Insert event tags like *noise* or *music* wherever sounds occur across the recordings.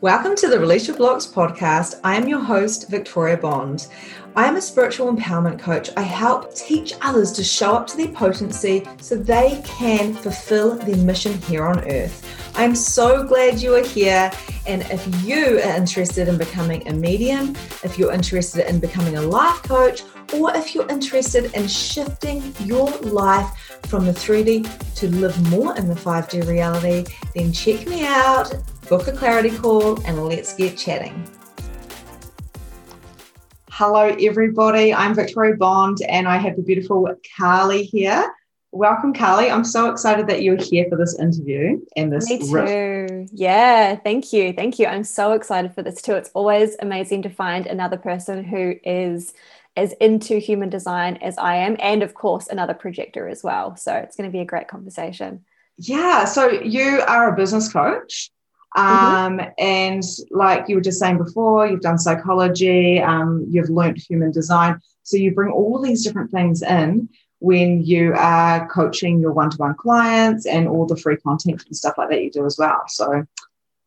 Welcome to the Release Your Blocks podcast. I am your host, Victoria Bond. I am a spiritual empowerment coach. I help teach others to show up to their potency so they can fulfill their mission here on earth. I'm so glad you are here. And if you are interested in becoming a medium, if you're interested in becoming a life coach, or if you're interested in shifting your life from the 3D to live more in the 5D reality, then check me out book a clarity call, and let's get chatting. Hello, everybody. I'm Victoria Bond, and I have the beautiful Carly here. Welcome, Carly. I'm so excited that you're here for this interview and this. Me too. Riff. Yeah, thank you. Thank you. I'm so excited for this too. It's always amazing to find another person who is as into human design as I am, and of course, another projector as well. So it's going to be a great conversation. Yeah. So you are a business coach. Mm-hmm. Um, And like you were just saying before, you've done psychology, um, you've learned human design. So you bring all these different things in when you are coaching your one to one clients and all the free content and stuff like that you do as well. So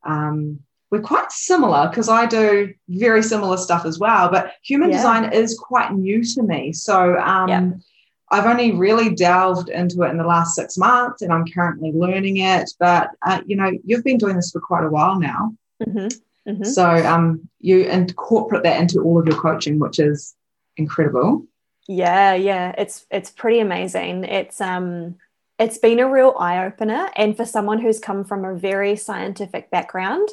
um, we're quite similar because I do very similar stuff as well. But human yeah. design is quite new to me. So um, yeah. I've only really delved into it in the last six months and I'm currently learning it. But, uh, you know, you've been doing this for quite a while now. Mm-hmm. Mm-hmm. So um, you incorporate that into all of your coaching, which is incredible. Yeah, yeah, it's it's pretty amazing. It's um it's been a real eye opener and for someone who's come from a very scientific background,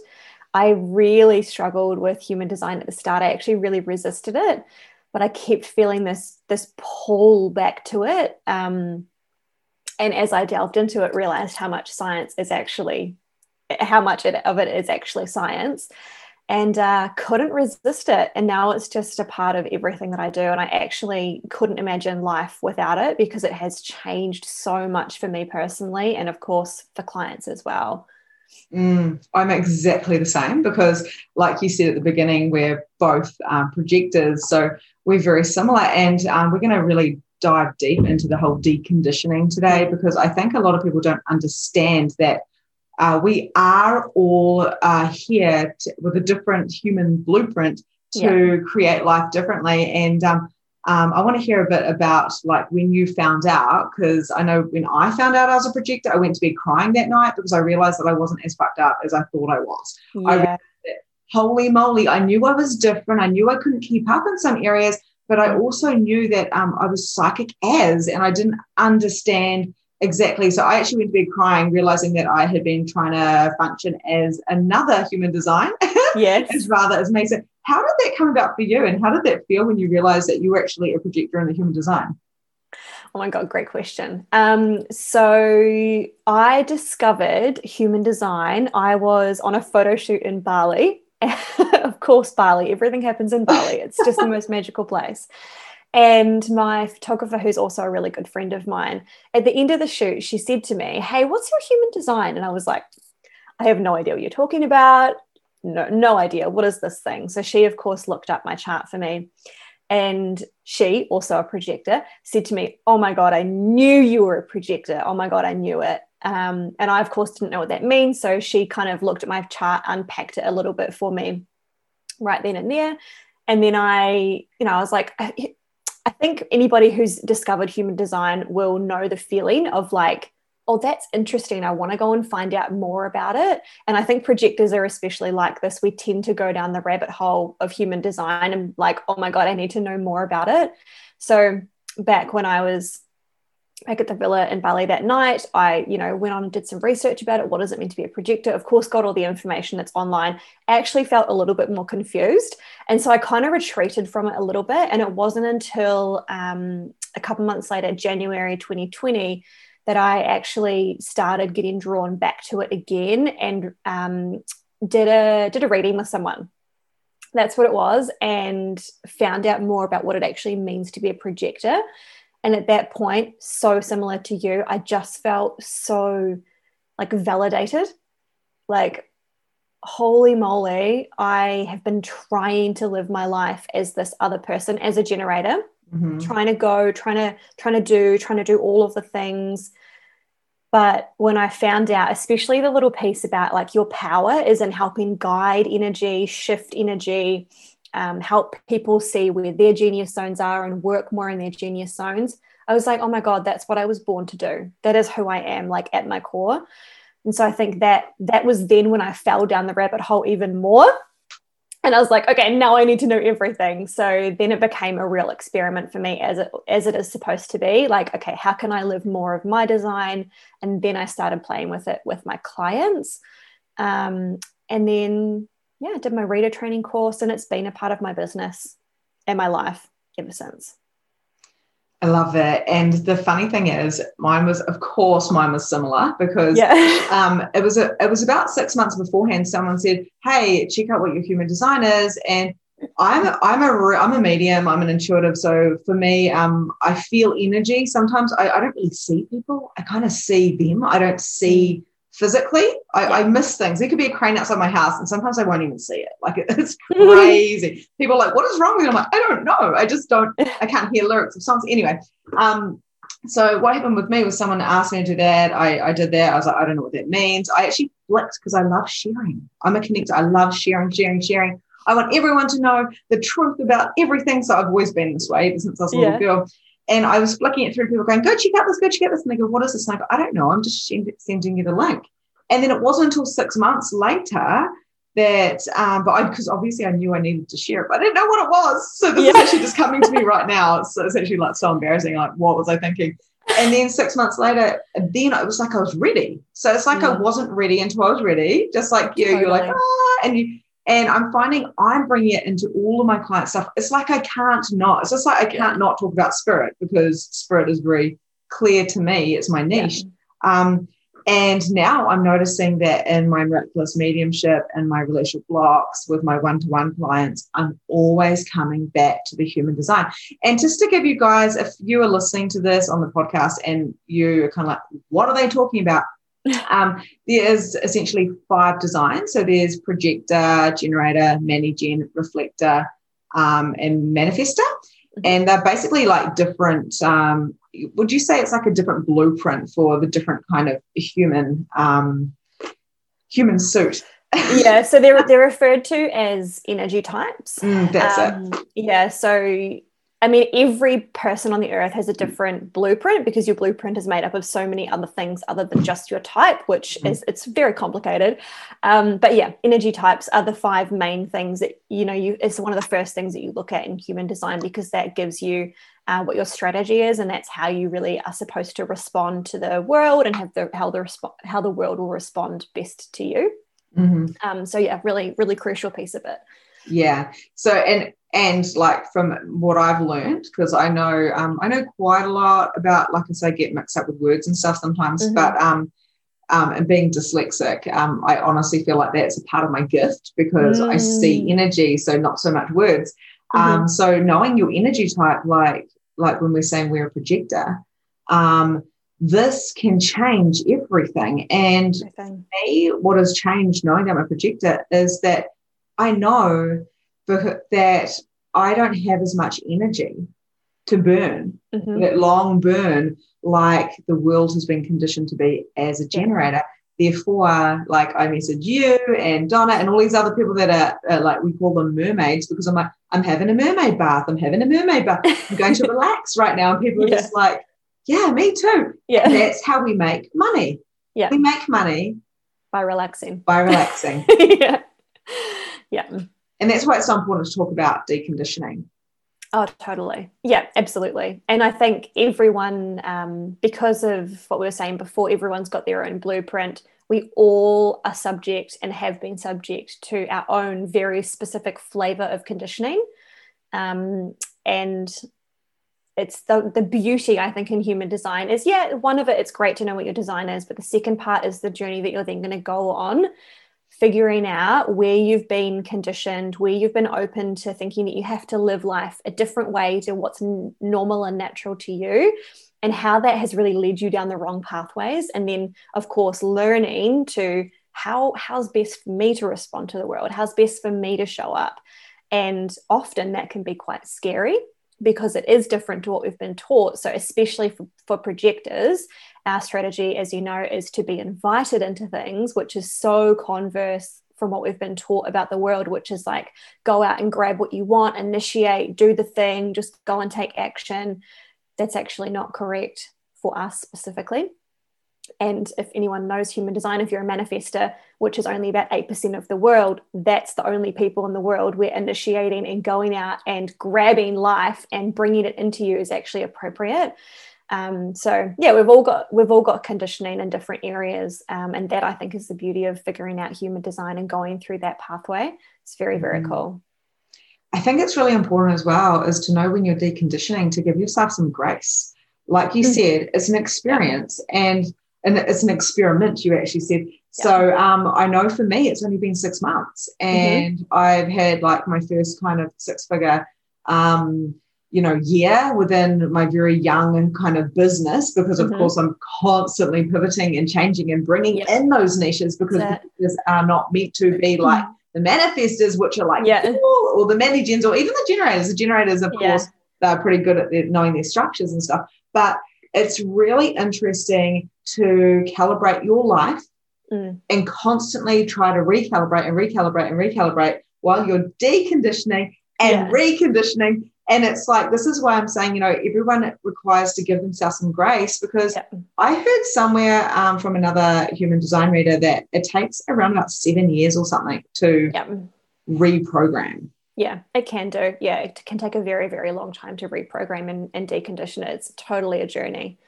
I really struggled with human design at the start. I actually really resisted it but I kept feeling this this pull back to it. Um, and as I delved into it, realized how much science is actually, how much it, of it is actually science, and uh, couldn't resist it. And now it's just a part of everything that I do. And I actually couldn't imagine life without it because it has changed so much for me personally, and of course for clients as well. Mm, I'm exactly the same because, like you said at the beginning, we're both um, projectors. So we're very similar. And um, we're going to really dive deep into the whole deconditioning today because I think a lot of people don't understand that uh, we are all uh, here to, with a different human blueprint to yeah. create life differently. And um, um, I want to hear a bit about like when you found out, because I know when I found out I was a projector, I went to bed crying that night because I realized that I wasn't as fucked up as I thought I was. Yeah. I holy moly, I knew I was different. I knew I couldn't keep up in some areas, but I also knew that um, I was psychic as, and I didn't understand exactly. So I actually went to bed crying, realizing that I had been trying to function as another human design, *laughs* yes, as rather as me. How did that come about for you, and how did that feel when you realized that you were actually a projector in the human design? Oh my God, great question. Um, so I discovered human design. I was on a photo shoot in Bali. *laughs* of course, Bali. Everything happens in Bali. It's just the most magical place. And my photographer, who's also a really good friend of mine, at the end of the shoot, she said to me, Hey, what's your human design? And I was like, I have no idea what you're talking about no, no idea what is this thing? So she of course looked up my chart for me. And she also a projector said to me oh my god i knew you were a projector. Oh my god i knew it. Um, and i of course didn't know what that means. So she kind of looked at my chart unpacked it a little bit for me right then and there. And then i you know i was like I, I think anybody who's discovered human design will know the feeling of like oh, that's interesting. I want to go and find out more about it. And I think projectors are especially like this. We tend to go down the rabbit hole of human design and like, oh my God, I need to know more about it. So back when I was back at the villa in Bali that night, I, you know, went on and did some research about it. What does it mean to be a projector? Of course, got all the information that's online. I actually felt a little bit more confused. And so I kind of retreated from it a little bit. And it wasn't until um, a couple months later, January 2020, that I actually started getting drawn back to it again and um, did a did a reading with someone. That's what it was, and found out more about what it actually means to be a projector. And at that point, so similar to you, I just felt so like validated. Like, holy moly, I have been trying to live my life as this other person, as a generator, mm-hmm. trying to go, trying to, trying to do, trying to do all of the things But when I found out, especially the little piece about like your power is in helping guide energy, shift energy, um, help people see where their genius zones are and work more in their genius zones. I was like, oh my God, that's what I was born to do. That is who I am, like at my core. And so I think that that was then when I fell down the rabbit hole even more. And I was like, okay, now I need to know everything. So then it became a real experiment for me as it as it is supposed to be. Like, okay, how can I live more of my design? And then I started playing with it with my clients. Um, and then yeah, I did my reader training course and it's been a part of my business and my life ever since. I love it. And the funny thing is, mine was, of course, mine was similar because yeah. *laughs* um, it was a, it was about six months beforehand. Someone said, "Hey, check out what your human design is." And I'm a, I'm a I'm a medium. I'm an intuitive. So for me, um, I feel energy. Sometimes I, I don't really see people. I kind of see them. I don't see physically. I, yeah. I, miss things. There could be a crane outside my house, and sometimes I won't even see it. Like *laughs* it's *laughs* crazy. People are like, "What is wrong with you?" I'm like, "I don't know. I just don't. *laughs* I can't hear lyrics of songs." Anyway, um, so what happened with me was someone asked me to do that. I, I did that. I was like, I don't know what that means. I actually flipped because I love sharing. I'm a connector. I love sharing, sharing, sharing. I want everyone to know the truth about everything. So I've always been this way ever since I was a yeah. little girl. And I was flicking it through people going, go check out this, go check out this. And they go, what is this? And I go, I don't know. I'm just sending you the link. And then it wasn't until six months later that, um, but I, because obviously I knew I needed to share it, but I didn't know what it was. So this yeah. is actually just coming to me right now. So it's actually like so embarrassing. Like, what was I thinking? And then six months later, then it was like I was ready. So it's like yeah. I wasn't ready until I was ready, just like you. Totally. You're like, ah, and you, and I'm finding I'm bringing it into all of my client stuff. It's like I can't not. It's just like I can't not talk about spirit because spirit is very clear to me. It's my niche. Yeah. Um, and now I'm noticing that in my miraculous mediumship and my relationship blocks with my one to one clients, I'm always coming back to the human design. And just to give you guys, if you are listening to this on the podcast and you're kind of like, what are they talking about? Um, there is essentially five designs. So there's projector, generator, mani-gen, reflector, um, and manifester. Mm-hmm. And they're basically like different. Um, would you say it's like a different blueprint for the different kind of human um, human suit? *laughs* yeah, so they're they're referred to as energy types. Mm, that's it. Um, yeah, so I mean, every person on the earth has a different blueprint because your blueprint is made up of so many other things other than just your type, which mm. is it's very complicated. Um, but yeah, energy types are the five main things that you know. You it's one of the first things that you look at in human design because that gives you uh, what your strategy is, and that's how you really are supposed to respond to the world and have the how the resp- how the world will respond best to you. Mm-hmm. Um, so yeah, really, really crucial piece of it. Yeah. So and and like from what I've learned, because I know um, I know quite a lot about, like I say, get mixed up with words and stuff sometimes, mm-hmm. but um, um, and being dyslexic, um, I honestly feel like that's a part of my gift because mm. I see mm. energy, so not so much words. Um, mm-hmm. so knowing your energy type, like like when we're saying we're a projector, um, this can change everything. And everything. me, what has changed knowing I'm a projector is that I know that I don't have as much energy to burn, mm-hmm. that long burn, like the world has been conditioned to be as a generator. Therefore, like I message you and Donna and all these other people that are, are like we call them mermaids because I'm like I'm having a mermaid bath. I'm having a mermaid bath. I'm going to *laughs* relax right now, and people are yeah. just like, yeah, me too. Yeah, and that's how we make money. Yeah, we make money by relaxing. By relaxing. *laughs* yeah, yeah. And that's why it's so important to talk about deconditioning. Oh, totally. Yeah, absolutely. And I think everyone, um, because of what we were saying before, everyone's got their own blueprint. We all are subject and have been subject to our own very specific flavor of conditioning. Um, and it's the, the beauty, I think, in human design is yeah, one of it, it's great to know what your design is, but the second part is the journey that you're then going to go on figuring out where you've been conditioned, where you've been open to thinking that you have to live life a different way to what's n- normal and natural to you, and how that has really led you down the wrong pathways. And then, of course, learning to how how's best for me to respond to the world, how's best for me to show up. And often that can be quite scary because it is different to what we've been taught. So, especially for, for projectors, our strategy, as you know, is to be invited into things, which is so converse from what we've been taught about the world, which is like go out and grab what you want, initiate, do the thing, just go and take action. That's actually not correct for us specifically. And if anyone knows human design, if you're a manifester, which is only about 8% of the world, that's the only people in the world where initiating and going out and grabbing life and bringing it into you is actually appropriate. Um, so yeah, we've all got we've all got conditioning in different areas, um, and that I think is the beauty of figuring out human design and going through that pathway. It's very very mm-hmm. cool. I think it's really important as well is to know when you're deconditioning to give yourself some grace. Like you mm-hmm. said, it's an experience and and it's an experiment. You actually said so. Um, I know for me, it's only been six months, mm-hmm. and mm-hmm. I've had like my first kind of six figure. Um, you know year within my very young and kind of business because of mm-hmm. course i'm constantly pivoting and changing and bringing yep. in those niches because these are not meant to be mm-hmm. like the manifestors which are like yeah. Cool, or the managers or even the generators the generators of yeah. course they're pretty good at their, knowing their structures and stuff but it's really interesting to calibrate your life mm. and constantly try to recalibrate and recalibrate and recalibrate while you're deconditioning and yeah. reconditioning and it's like, this is why I'm saying, you know, everyone requires to give themselves some grace because yep. I heard somewhere um, from another human design reader that it takes around about seven years or something to yep. reprogram. Yeah, it can do. Yeah, it can take a very, very long time to reprogram and, and decondition it. It's totally a journey.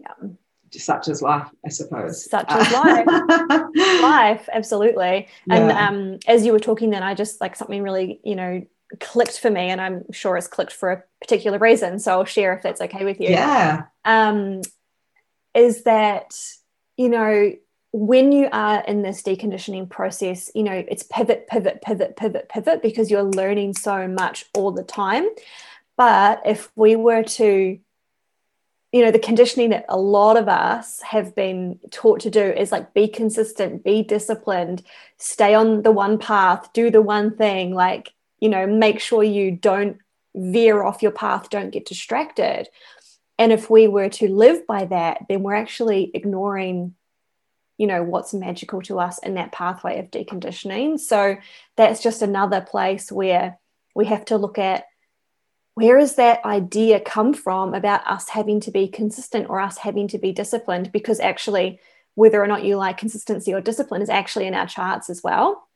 Yeah such as life, I suppose. Such as life. *laughs* life, absolutely. Yeah. And um, as you were talking, then I just like something really, you know, clicked for me and i'm sure it's clicked for a particular reason so i'll share if that's okay with you. Yeah. Um is that you know when you are in this deconditioning process you know it's pivot pivot pivot pivot pivot because you're learning so much all the time. But if we were to you know the conditioning that a lot of us have been taught to do is like be consistent be disciplined stay on the one path do the one thing like you know make sure you don't veer off your path don't get distracted. And if we were to live by that then we're actually ignoring you know what's magical to us in that pathway of deconditioning. So that's just another place where we have to look at where does that idea come from about us having to be consistent or us having to be disciplined? Because actually whether or not you like consistency or discipline is actually in our charts as well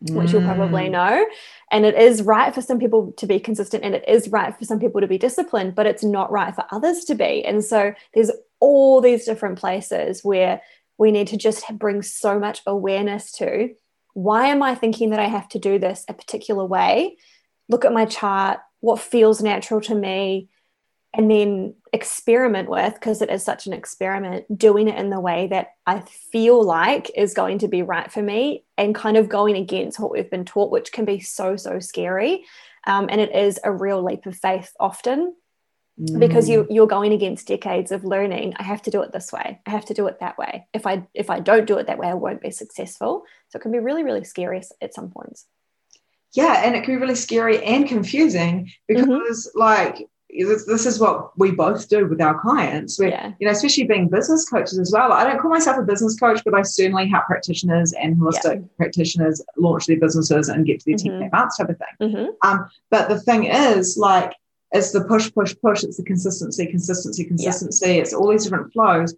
which you'll probably mm. know. And it is right for some people to be consistent and it is right for some people to be disciplined, but it's not right for others to be. And so there's all these different places where we need to just bring so much awareness to why am I thinking that I have to do this a particular way? Look at my chart, what feels natural to me, and then experiment with because it is such an experiment doing it in the way that i feel like is going to be right for me and kind of going against what we've been taught which can be so so scary um, and it is a real leap of faith often mm. because you you're going against decades of learning i have to do it this way i have to do it that way if i if i don't do it that way i won't be successful so it can be really really scary at some points yeah and it can be really scary and confusing mm-hmm. because mm-hmm. like this, this is what we both do with our clients. We're, yeah. you know, especially being business coaches as well. I don't call myself a business coach, but I certainly help practitioners and holistic yeah. practitioners launch their businesses and get to their mm-hmm. 10 months type of thing. Mm-hmm. Um, but the thing is, like, it's the push, push, push. It's the consistency, consistency, consistency. Yeah. It's all these different flows.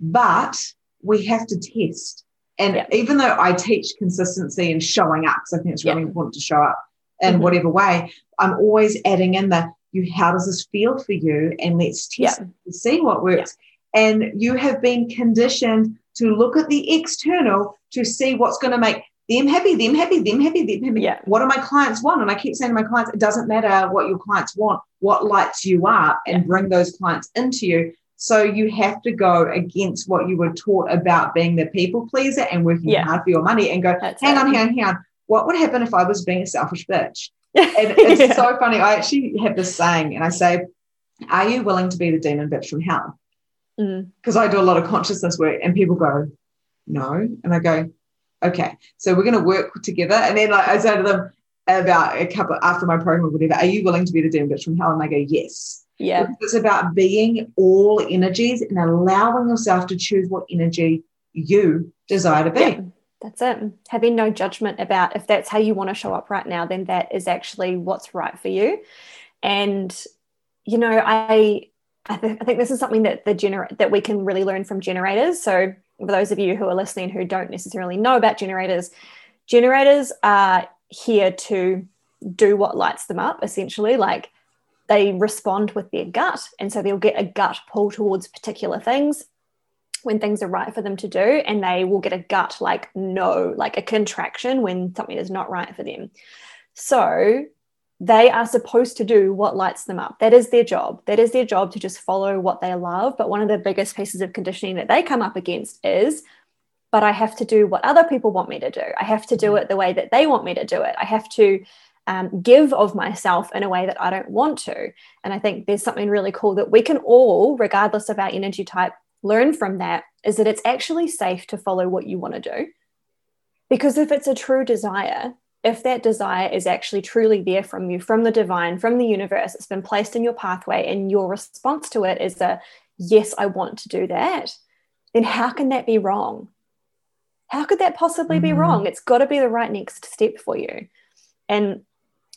But we have to test. And yeah. even though I teach consistency and showing up, because I think it's really important to show up in mm-hmm. whatever way, I'm always adding in the you how does this feel for you? And let's test yeah. to see what works. Yeah. and you have been conditioned to look at the external to see what's going to make them happy them happy them happy them happy. Yeah. what do my clients want? And i keep saying to my clients it doesn't matter what your clients want what lights you up and bring those clients into you. So you have to go against what you were taught about being the people pleaser and working hard for your money and go That's hang it. on hang on hang on. What would happen if i was being a selfish bitch and *laughs* it's yeah. so funny. I actually have this saying, and I say, Are you willing to be the demon bitch from hell? Because mm. I do a lot of consciousness work, and people go, No. And I go, Okay, so we're going to work together. And then like, I say to them about a couple after my program or whatever, Are you willing to be the demon bitch from hell? And they go, Yes. Yeah. It's about being all energies and allowing yourself to choose what energy you desire to be. Yeah. That's it. Having no judgment about if that's how you want to show up right now, then that is actually what's right for you. And, you know, I I, th- I think this is something that the gener- that we can really learn from generators. So for those of you who are listening who don't necessarily know about generators, generators are here to do what lights them up essentially like they respond with their gut and so they'll get a gut pull towards particular things when things are right for them to do and they will get a gut like no like a contraction when something is not right for them. So they are supposed to do what lights them up. That is their job. That is their job to just follow what they love. But one of the biggest pieces of conditioning that they come up against is but i have to do what other people want me to do. I have to do it the way that they want me to do it. I have to um, give of myself in a way that I don't want to. And I think there's something really cool that we can all, regardless of our energy type, learn from that is that it's actually safe to follow what you want to do. Because if it's a true desire, if that desire is actually truly there from you, from the divine, from the universe, it's been placed in your pathway, and your response to it is a yes, I want to do that, then how can that be wrong? How could that possibly mm-hmm. be wrong? It's got to be the right next step for you. And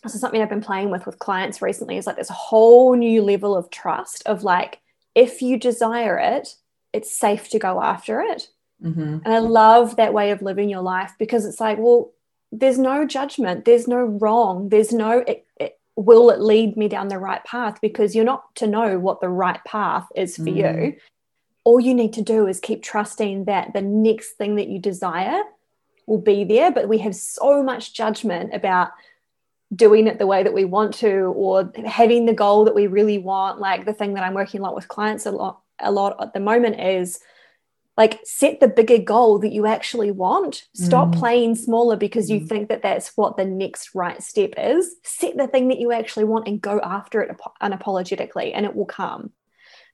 this is something I've been playing with with clients recently is like this whole new level of trust of like, if you desire it, it's safe to go after it. Mm-hmm. And I love that way of living your life because it's like, well, there's no judgment, there's no wrong, there's no, it, it, will it lead me down the right path? Because you're not to know what the right path is for mm-hmm. you. All you need to do is keep trusting that the next thing that you desire will be there. But we have so much judgment about doing it the way that we want to or having the goal that we really want like the thing that i'm working a lot with clients a lot a lot at the moment is like set the bigger goal that you actually want stop mm. playing smaller because you mm. think that that's what the next right step is set the thing that you actually want and go after it unapologetically and it will come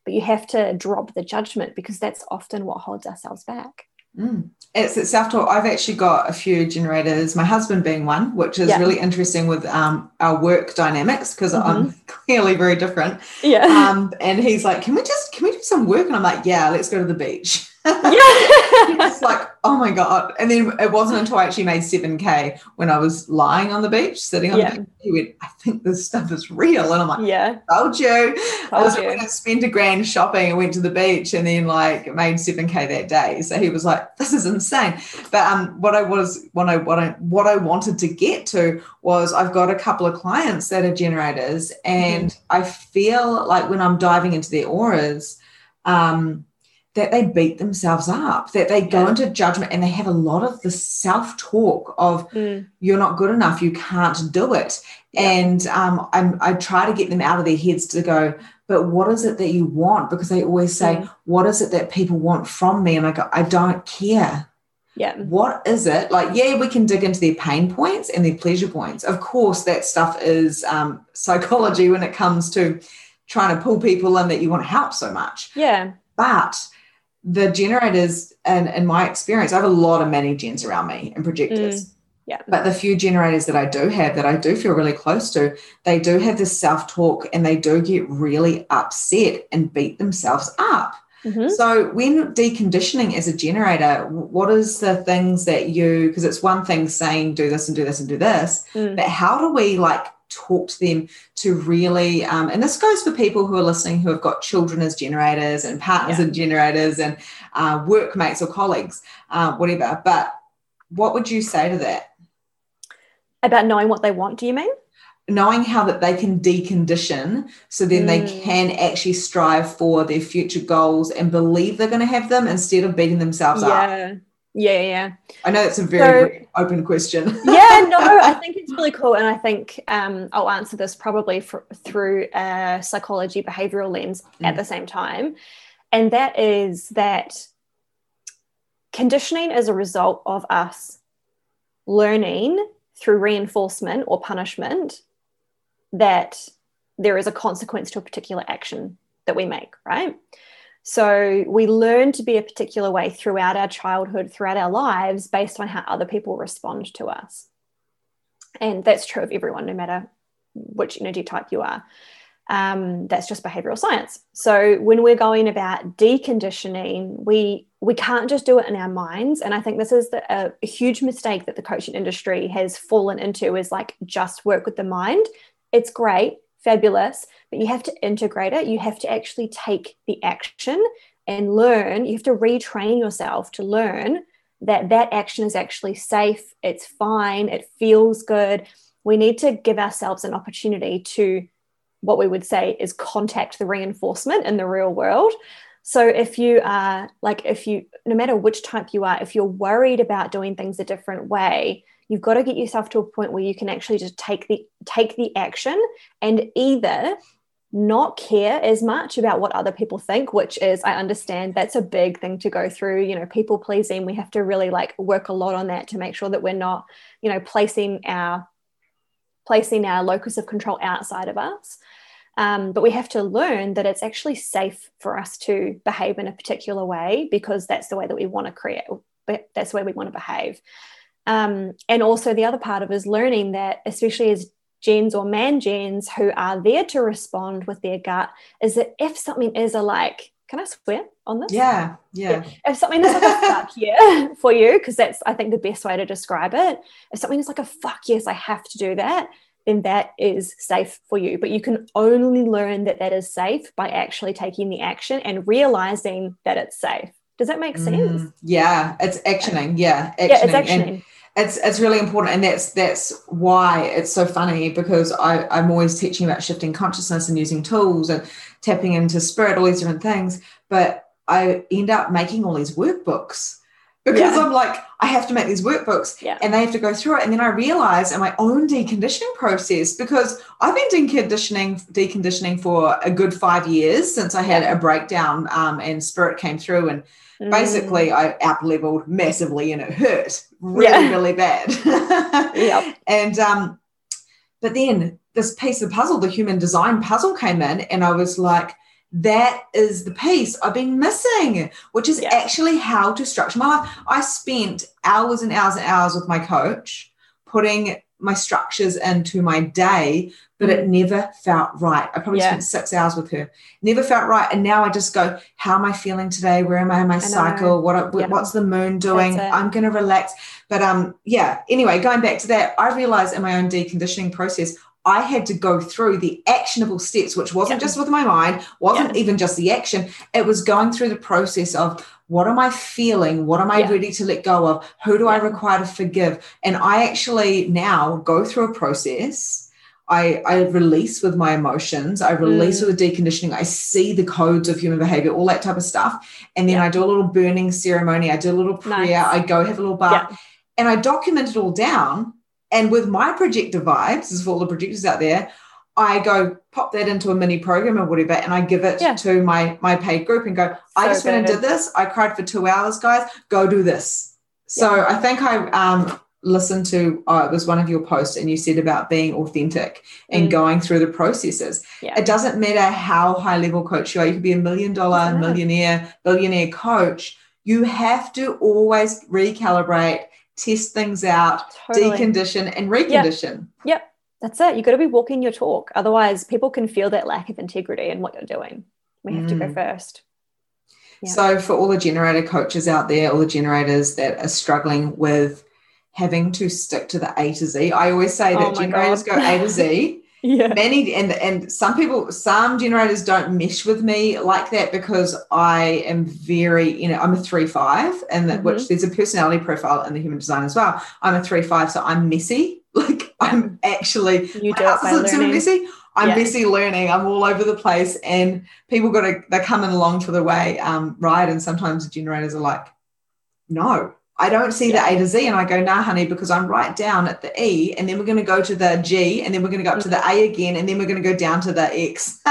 but you have to drop the judgment because that's often what holds ourselves back Mm. It's at talk. I've actually got a few generators, my husband being one, which is yeah. really interesting with um, our work dynamics because mm-hmm. I'm *laughs* clearly very different. Yeah. Um, and he's like, Can we just, can we do some work? And I'm like, Yeah, let's go to the beach. Yeah. *laughs* it's like, oh my God. And then it wasn't until I actually made 7K when I was lying on the beach, sitting on yeah. the beach. He went, I think this stuff is real. And I'm like, Yeah. Told you. Told I was you. I spent a grand shopping and went to the beach and then like made 7K that day. So he was like, This is insane. But um what I was what I what I what I wanted to get to was I've got a couple of clients that are generators and mm-hmm. I feel like when I'm diving into their auras, um, that they beat themselves up, that they go yeah. into judgment and they have a lot of the self talk of mm. you're not good enough, you can't do it. Yeah. And um, i try to get them out of their heads to go, but what is it that you want? Because they always say, mm. what is it that people want from me? And I go, I don't care. Yeah. What is it? Like, yeah, we can dig into their pain points and their pleasure points. Of course, that stuff is um, psychology when it comes to trying to pull people in that you want to help so much. Yeah. But the generators and in my experience, I have a lot of mani-gens around me and projectors. Mm, yeah. But the few generators that I do have that I do feel really close to, they do have this self-talk and they do get really upset and beat themselves up. Mm-hmm. So when deconditioning as a generator, what is the things that you because it's one thing saying do this and do this and do this, mm. but how do we like talk to them to really um, and this goes for people who are listening who have got children as generators and partners yeah. as generators and uh, workmates or colleagues uh, whatever but what would you say to that about knowing what they want do you mean knowing how that they can decondition so then mm. they can actually strive for their future goals and believe they're going to have them instead of beating themselves yeah. up yeah, yeah. I know that's a very so, open question. *laughs* yeah, no, *laughs* I think it's really cool, and I think um, I'll answer this probably for, through a psychology behavioral lens mm. at the same time, and that is that conditioning is a result of us learning through reinforcement or punishment that there is a consequence to a particular action that we make, right? So we learn to be a particular way throughout our childhood, throughout our lives, based on how other people respond to us. And that's true of everyone, no matter which energy type you are. Um, that's just behavioral science. So when we're going about deconditioning, we we can't just do it in our minds. And I think this is the, a, a huge mistake that the coaching industry has fallen into is like just work with the mind. It's great, fabulous, but you have to integrate it. You have to actually take the action and learn. You have to retrain yourself to learn that that action is actually safe, it's fine, it feels good. We need to give ourselves an opportunity to what we would say is contact the reinforcement in the real world. So if you are like, if you, no matter which type you are, if you're worried about doing things a different way, you've got to get yourself to a point where you can actually just take the take the action and either not care as much about what other people think which is i understand that's a big thing to go through you know people pleasing we have to really like work a lot on that to make sure that we're not you know placing our placing our locus of control outside of us. Um, but we have to learn that it's actually safe for us to behave in a particular way because that's the way that we want to create that's the way we want to behave um, and also the other part of is learning that especially as gens or man gens who are there to respond with their gut is that if something is a like can I swear on this? Yeah, yeah. yeah. If something is like a fuck *laughs* yeah for you, because that's I think the best way to describe it. If something is like a fuck yes, I have to do that, then that is safe for you. But you can only learn that that is safe by actually taking the action and realizing that it's safe. Does that make sense? Mm, yeah, it's actioning. Yeah, actioning. yeah, it's actioning. And it's it's really important and that's that's why it's so funny because I, i'm always teaching about shifting consciousness and using tools and tapping into spirit all these different things but i end up making all these workbooks because yeah. i'm like i have to make these workbooks yeah. and they have to go through it and then i realize in my own deconditioning process because i've been deconditioning deconditioning for a good five years since i had a breakdown um, and spirit came through and Mm. Basically, I up leveled massively and it hurt really, yeah. really bad. yep. *laughs* And um, but then this piece of puzzle, the human design puzzle came in, and I was like, that is the piece I've been missing, which is actually how to structure my life. I spent hours and hours and hours with my coach putting my structures into my day, but it mm. never felt right. I probably yeah. spent six hours with her. Never felt right. And now I just go, how am I feeling today? Where am I in my cycle? What yeah. what's the moon doing? I'm gonna relax. But um, yeah, anyway, going back to that, I realized in my own deconditioning process, I had to go through the actionable steps, which wasn't yeah. just with my mind, wasn't even just the action. It was going through the process of what am I feeling? What am I yeah. ready to let go of? Who do yeah. I require to forgive? And I actually now go through a process. I, I release with my emotions. I release mm. with the deconditioning. I see the codes of human behavior, all that type of stuff. And then yeah. I do a little burning ceremony. I do a little prayer. Nice. I go have a little bath. And I document it all down. And with my projector vibes, this is for all the projectors out there, I go pop that into a mini program or whatever, and I give it yeah. to my my paid group and go, I just went and did this. I cried for two hours, guys. Go do this. So yeah. I think I um, listened to oh, it was one of your posts, and you said about being authentic and mm. going through the processes. Yeah. It doesn't matter how high level coach you are. You could be a million dollar, millionaire, billionaire coach. You have to always recalibrate, test things out, totally. decondition, and recondition. Yep. yep that's it. You've got to be walking your talk. Otherwise, people can feel that lack of integrity in what you're doing. We have mm. to go mm. first. Yeah. So, for all the generator coaches out there, all the generators that are struggling with having to stick to the A to Z, I always say that oh generators God. go A to Z. *laughs* yeah. Many and and some people, some generators don't mesh with me like that because I am very, you know, I'm a three five, and that mm-hmm. which there's a personality profile in the human design as well. I'm a three five, so I'm messy. Like I'm actually you do it by. Messy. I'm yeah. busy learning. I'm all over the place, and people got to they're coming along for the way um, ride. And sometimes the generators are like, "No, I don't see yeah. the A to Z," and I go, "Nah, honey," because I'm right down at the E, and then we're going to go to the G, and then we're going to go up to the A again, and then we're going to go down to the X. *laughs*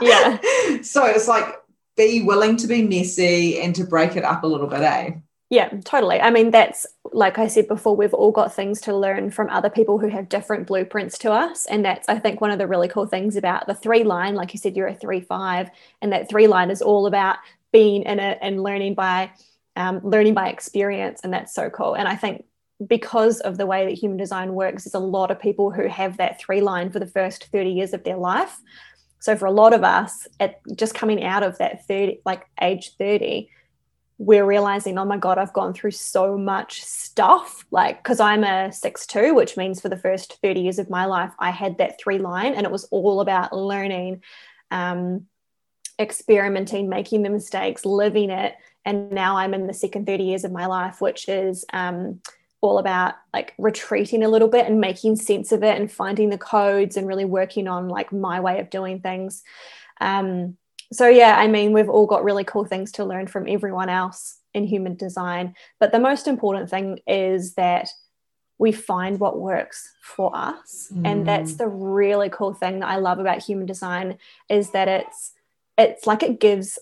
yeah. So it's like be willing to be messy and to break it up a little bit, eh? Yeah, totally. I mean, that's like I said before, we've all got things to learn from other people who have different blueprints to us. And that's, I think, one of the really cool things about the three line. Like you said, you're a three five, and that three line is all about being in it and learning by um, learning by experience. And that's so cool. And I think because of the way that human design works, there's a lot of people who have that three line for the first 30 years of their life so for a lot of us at just coming out of that 30 like age 30 we're realizing oh my god i've gone through so much stuff like because i'm a 6-2 which means for the first 30 years of my life i had that three line and it was all about learning um, experimenting making the mistakes living it and now i'm in the second 30 years of my life which is um, all about like retreating a little bit and making sense of it and finding the codes and really working on like my way of doing things. Um, so yeah, I mean, we've all got really cool things to learn from everyone else in human design, but the most important thing is that we find what works for us, mm. and that's the really cool thing that I love about human design is that it's it's like it gives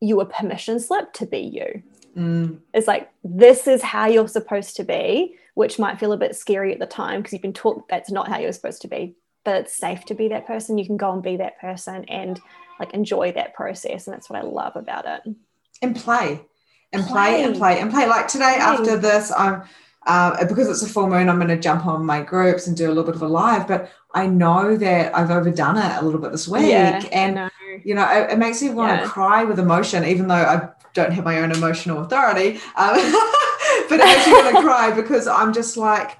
you a permission slip to be you. Mm. It's like, this is how you're supposed to be, which might feel a bit scary at the time because you've been taught that's not how you're supposed to be. But it's safe to be that person. You can go and be that person and like enjoy that process. And that's what I love about it. And play. And play, play and play and play. Like today, play. after this, I'm uh, because it's a full moon, I'm going to jump on my groups and do a little bit of a live. But I know that I've overdone it a little bit this week, yeah, and you know, it, it, makes me want yeah. to cry with emotion, even though I don't have my own emotional authority. Um, *laughs* but I'm actually going to cry because I'm just like,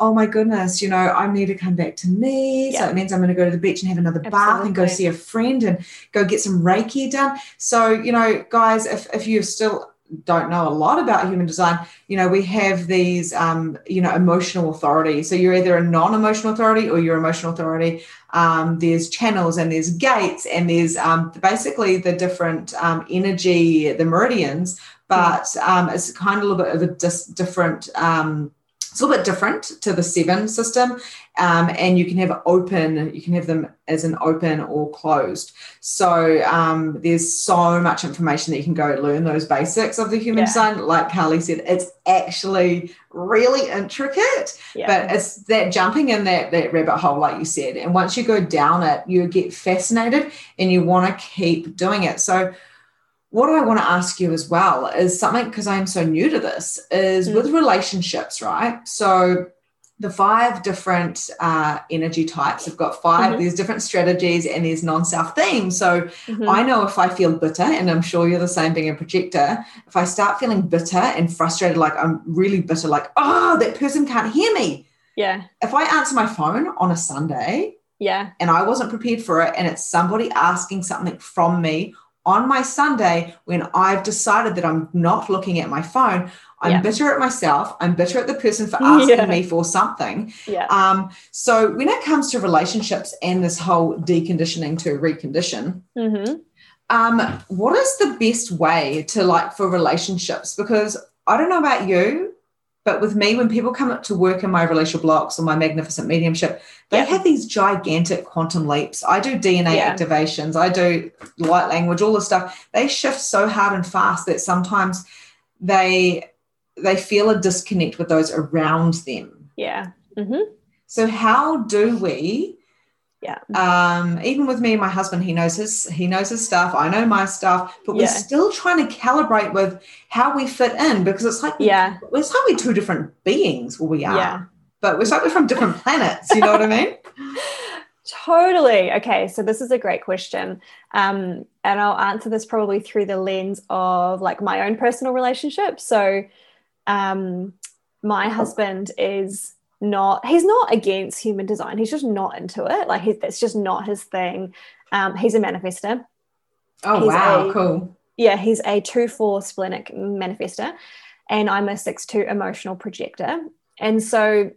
oh my goodness, you know, I need to come back to me. Yeah. So it means I'm going to go to the beach and have another Absolutely. bath and go see a friend and go get some Reiki done. So, you know, guys, if, if you still don't know a lot about human design, you know, we have these, um, you know, emotional authority. So you're either a non-emotional authority or you're emotional authority. Um, there's channels and there's gates and there's um, basically the different um, energy, the meridians, but um, it's kind of a little bit of a dis- different um, it's a little bit different to the seven system um, and you can have open you can have them as an open or closed so um, there's so much information that you can go learn those basics of the human yeah. design like carly said it's actually really intricate yeah. but it's that jumping in that, that rabbit hole like you said and once you go down it you get fascinated and you want to keep doing it so what I want to ask you as well is something because I'm so new to this is mm. with relationships, right? So the five different uh, energy types have got 5 mm-hmm. there's different strategies and there's non-self themes so mm-hmm. i know if i feel bitter and i'm sure you're the same being a projector if i start feeling bitter and frustrated like i'm really bitter like oh that person can't hear me yeah if i answer my phone on a sunday yeah and i wasn't prepared for it and it's somebody asking something from me on my Sunday, when I've decided that I'm not looking at my phone, I'm yeah. bitter at myself. I'm bitter at the person for *laughs* asking yeah. me for something. Yeah. Um, so when it comes to relationships and this whole deconditioning to recondition, mm-hmm. um, what is the best way to like for relationships? Because I don't know about you, but with me, when people come up to work in my relational blocks or my magnificent mediumship, they yeah. have these gigantic quantum leaps. I do DNA yeah. activations, I do light language, all this stuff. They shift so hard and fast that sometimes they they feel a disconnect with those around them. Yeah. Mm-hmm. So how do we yeah. Um even with me and my husband he knows his he knows his stuff. I know my stuff but yeah. we're still trying to calibrate with how we fit in because it's like yeah. it's like we're two different beings well we are yeah. but we're like we're from different planets you know what i mean? *laughs* *laughs* Totally. Okay so this is a great question. Um and i'll answer this probably through the lens of like my own personal relationship. So um my husband is not he's not against human design. He's just not into it. Like he, that's just not his thing. Um, he's a manifester. Oh he's wow. a, cool. Yeah he's a 2-4 splenic manifester and i'm a 6-2 emotional projector. And so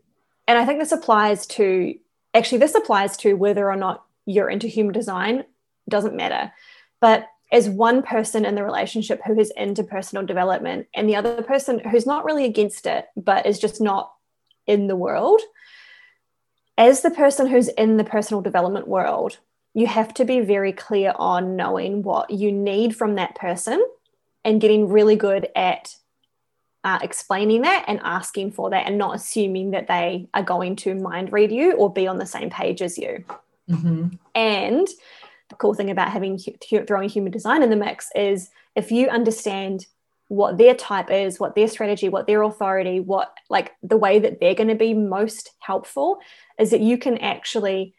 and i think this applies to actually this applies to whether or not you're into human design doesn't matter. But as one person in the relationship who is into personal development and the other person who's not really against it but is just not in the world, as the person who's in the personal development world, you have to be very clear on knowing what you need from that person and getting really good at uh, explaining that and asking for that and not assuming that they are going to mind read you or be on the same page as you. Mm-hmm. And the cool thing about having throwing human design in the mix is if you understand what their type is, what their strategy, what their authority, what like the way that they're going to be most helpful is that you can actually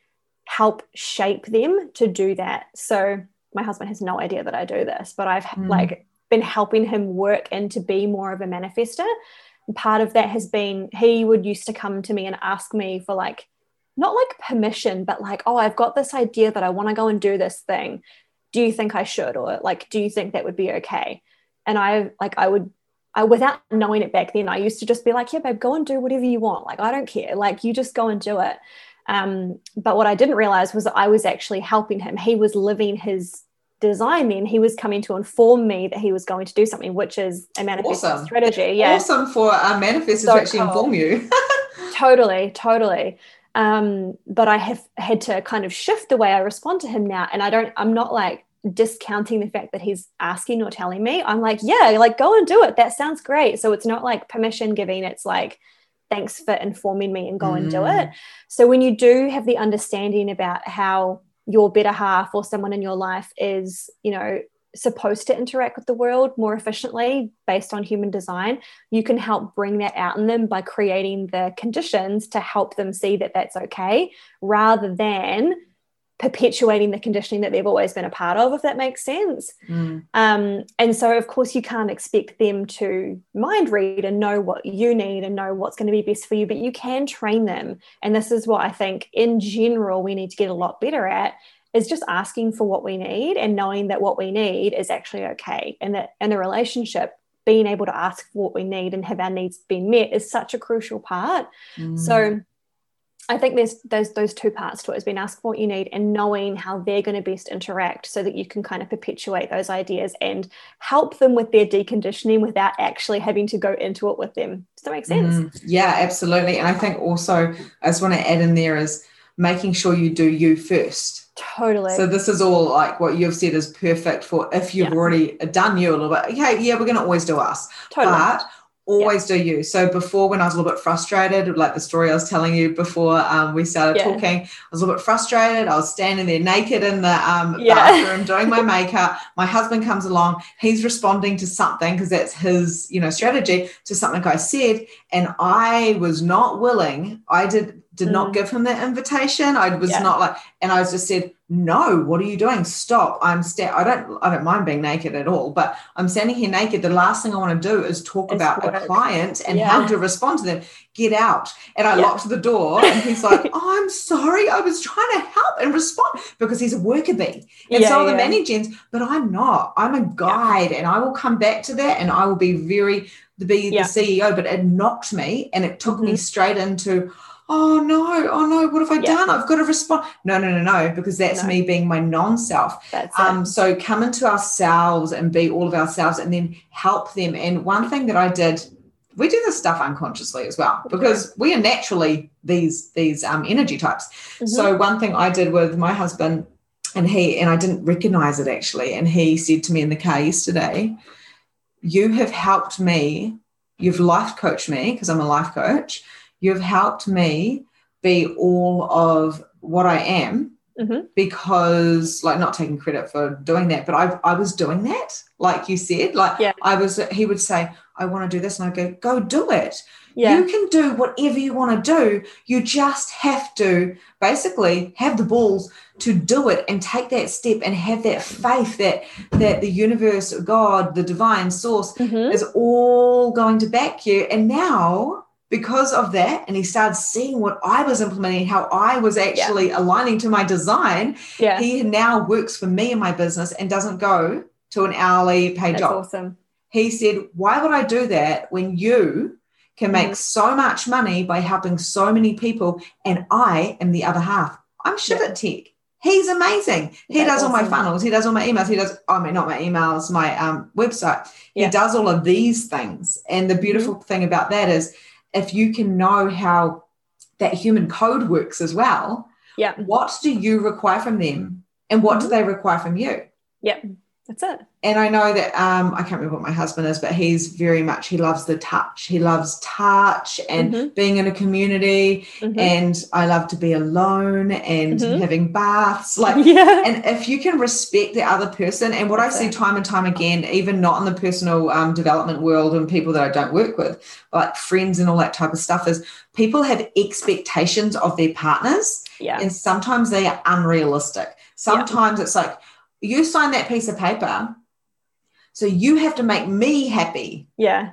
help shape them to do that. So my husband has no idea that I do this, but I've mm. like been helping him work and to be more of a manifester. And part of that has been he would used to come to me and ask me for like not like permission, but like, oh, I've got this idea that I want to go and do this thing. Do you think I should? Or like, do you think that would be okay? And I like I would I without knowing it back then, I used to just be like, yeah, babe, go and do whatever you want. Like, I don't care. Like, you just go and do it. Um, but what I didn't realize was that I was actually helping him. He was living his design then he was coming to inform me that he was going to do something which is a manifest awesome. strategy yeah awesome for a manifest so to actually cool. inform you *laughs* totally totally um, but i have had to kind of shift the way i respond to him now and i don't i'm not like discounting the fact that he's asking or telling me i'm like yeah like go and do it that sounds great so it's not like permission giving it's like thanks for informing me and go mm. and do mm. it so when you do have the understanding about how your better half or someone in your life is, you know, supposed to interact with the world more efficiently based on human design, you can help bring that out in them by creating the conditions to help them see that that's okay rather than perpetuating the conditioning that they've always been a part of, if that makes sense. Mm. Um, and so, of course, you can't expect them to mind read and know what you need and know what's going to be best for you, but you can train them. And this is what I think in general we need to get a lot better at is just asking for what we need and knowing that what we need is actually okay. And that in a relationship, being able to ask for what we need and have our needs being met is such a crucial part. Mm. So I think there's those those two parts to it has been asking what you need and knowing how they're going to best interact so that you can kind of perpetuate those ideas and help them with their deconditioning without actually having to go into it with them. Does that make sense? Mm, yeah, absolutely. And I think also I just want to add in there is making sure you do you first. Totally. So this is all like what you've said is perfect for if you've yeah. already done you a little bit. Okay, yeah, we're going to always do us. Totally. But always yeah. do you. So before, when I was a little bit frustrated, like the story I was telling you before um, we started yeah. talking, I was a little bit frustrated. I was standing there naked in the um, yeah. bathroom doing my *laughs* makeup. My husband comes along. He's responding to something because that's his, you know, strategy to something I said, and I was not willing. I did did mm. not give him that invitation. I was not like, and I was just said, no, what are you doing? Stop. I'm sta- I don't I don't mind being naked at all, but I'm standing here naked. The last thing I want to do is talk it's about work. a client and yeah. how to respond to them. Get out. And I yeah. locked the door and he's like, oh, *laughs* I'm sorry. I was trying to help and respond because he's a worker bee. And yeah, so are the mani-gens, but I'm not. I'm a guide and I will come back to that and I will be very be the CEO. But it knocked me and it took mm-hmm. me straight into oh no, oh no, what have I yeah. done? I've got to respond. No, no, no, no, because that's no. me being my non-self. Um, so come into ourselves and be all of ourselves and then help them. And one thing that I did, we do this stuff unconsciously as well, because okay. we are naturally these these um, energy types. Mm-hmm. So one thing I did with my husband, and he and I didn't recognize it actually, and he said to me in the car yesterday, You have helped me, you've life coached me, because I'm a life coach you've helped me be all of what I am mm-hmm. because like not taking credit for doing that, but I I was doing that, like you said. Like yeah. I was he would say, I want to do this, and I go, go do it. Yeah. You can do whatever you want to do. You just have to basically have the balls to do it and take that step and have that faith that that the universe, God, the divine source mm-hmm. is all going to back you. And now because of that and he started seeing what i was implementing how i was actually yeah. aligning to my design yeah. he now works for me in my business and doesn't go to an hourly paid That's job awesome he said why would i do that when you can make mm. so much money by helping so many people and i am the other half i'm shit yeah. at tech He's amazing. He That's does all awesome. my funnels. He does all my emails. He does, I mean, not my emails, my um, website. Yeah. He does all of these things. And the beautiful mm-hmm. thing about that is if you can know how that human code works as well, yeah. What do you require from them? And what mm-hmm. do they require from you? Yeah. That's it. And I know that um, I can't remember what my husband is, but he's very much he loves the touch. He loves touch and Mhm. being in a community. Mhm. And I love to be alone and Mhm. having baths. Like *laughs* yeah. and if you can respect the other person, and what That's I see it. time and time again, even not in the personal um, development world and people that I don't work with, like friends and all that type of stuff, is people have expectations of their partners, yeah. and sometimes they are unrealistic. Sometimes it's like, you sign that piece of paper, so you have to make me happy. Yeah.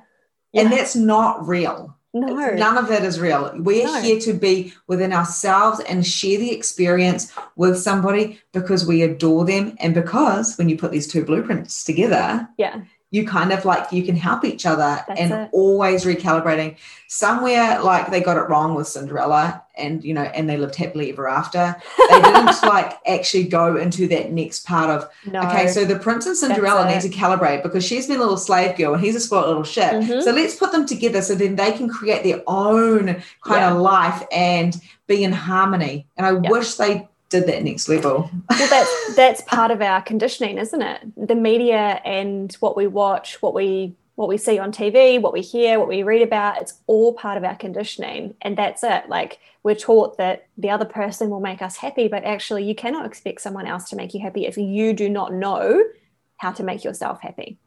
And that's not real. No. None of it is real. We're No. here to be within ourselves and share the experience with somebody because we adore them. And because when you put these two blueprints together, Yeah. You kind of like you can help each other That's and it. always recalibrating. Somewhere like they got it wrong with Cinderella and you know, and they lived happily ever after. They *laughs* didn't like actually go into that next part of No. Okay, so the prince and Cinderella need to calibrate because she's been a little slave girl and he's a spoiled little shit. Mhm. So let's put them together so then they can create their own kind Yeah. of life and be in harmony. And I Yeah. wish they did that next level. well that's that's part of our conditioning isn't it the media and what we watch what we what we see on tv what we hear what we read about it's all part of our conditioning and that's it like we're taught that the other person will make us happy but actually you cannot expect someone else to make you happy if you do not know how to make yourself happy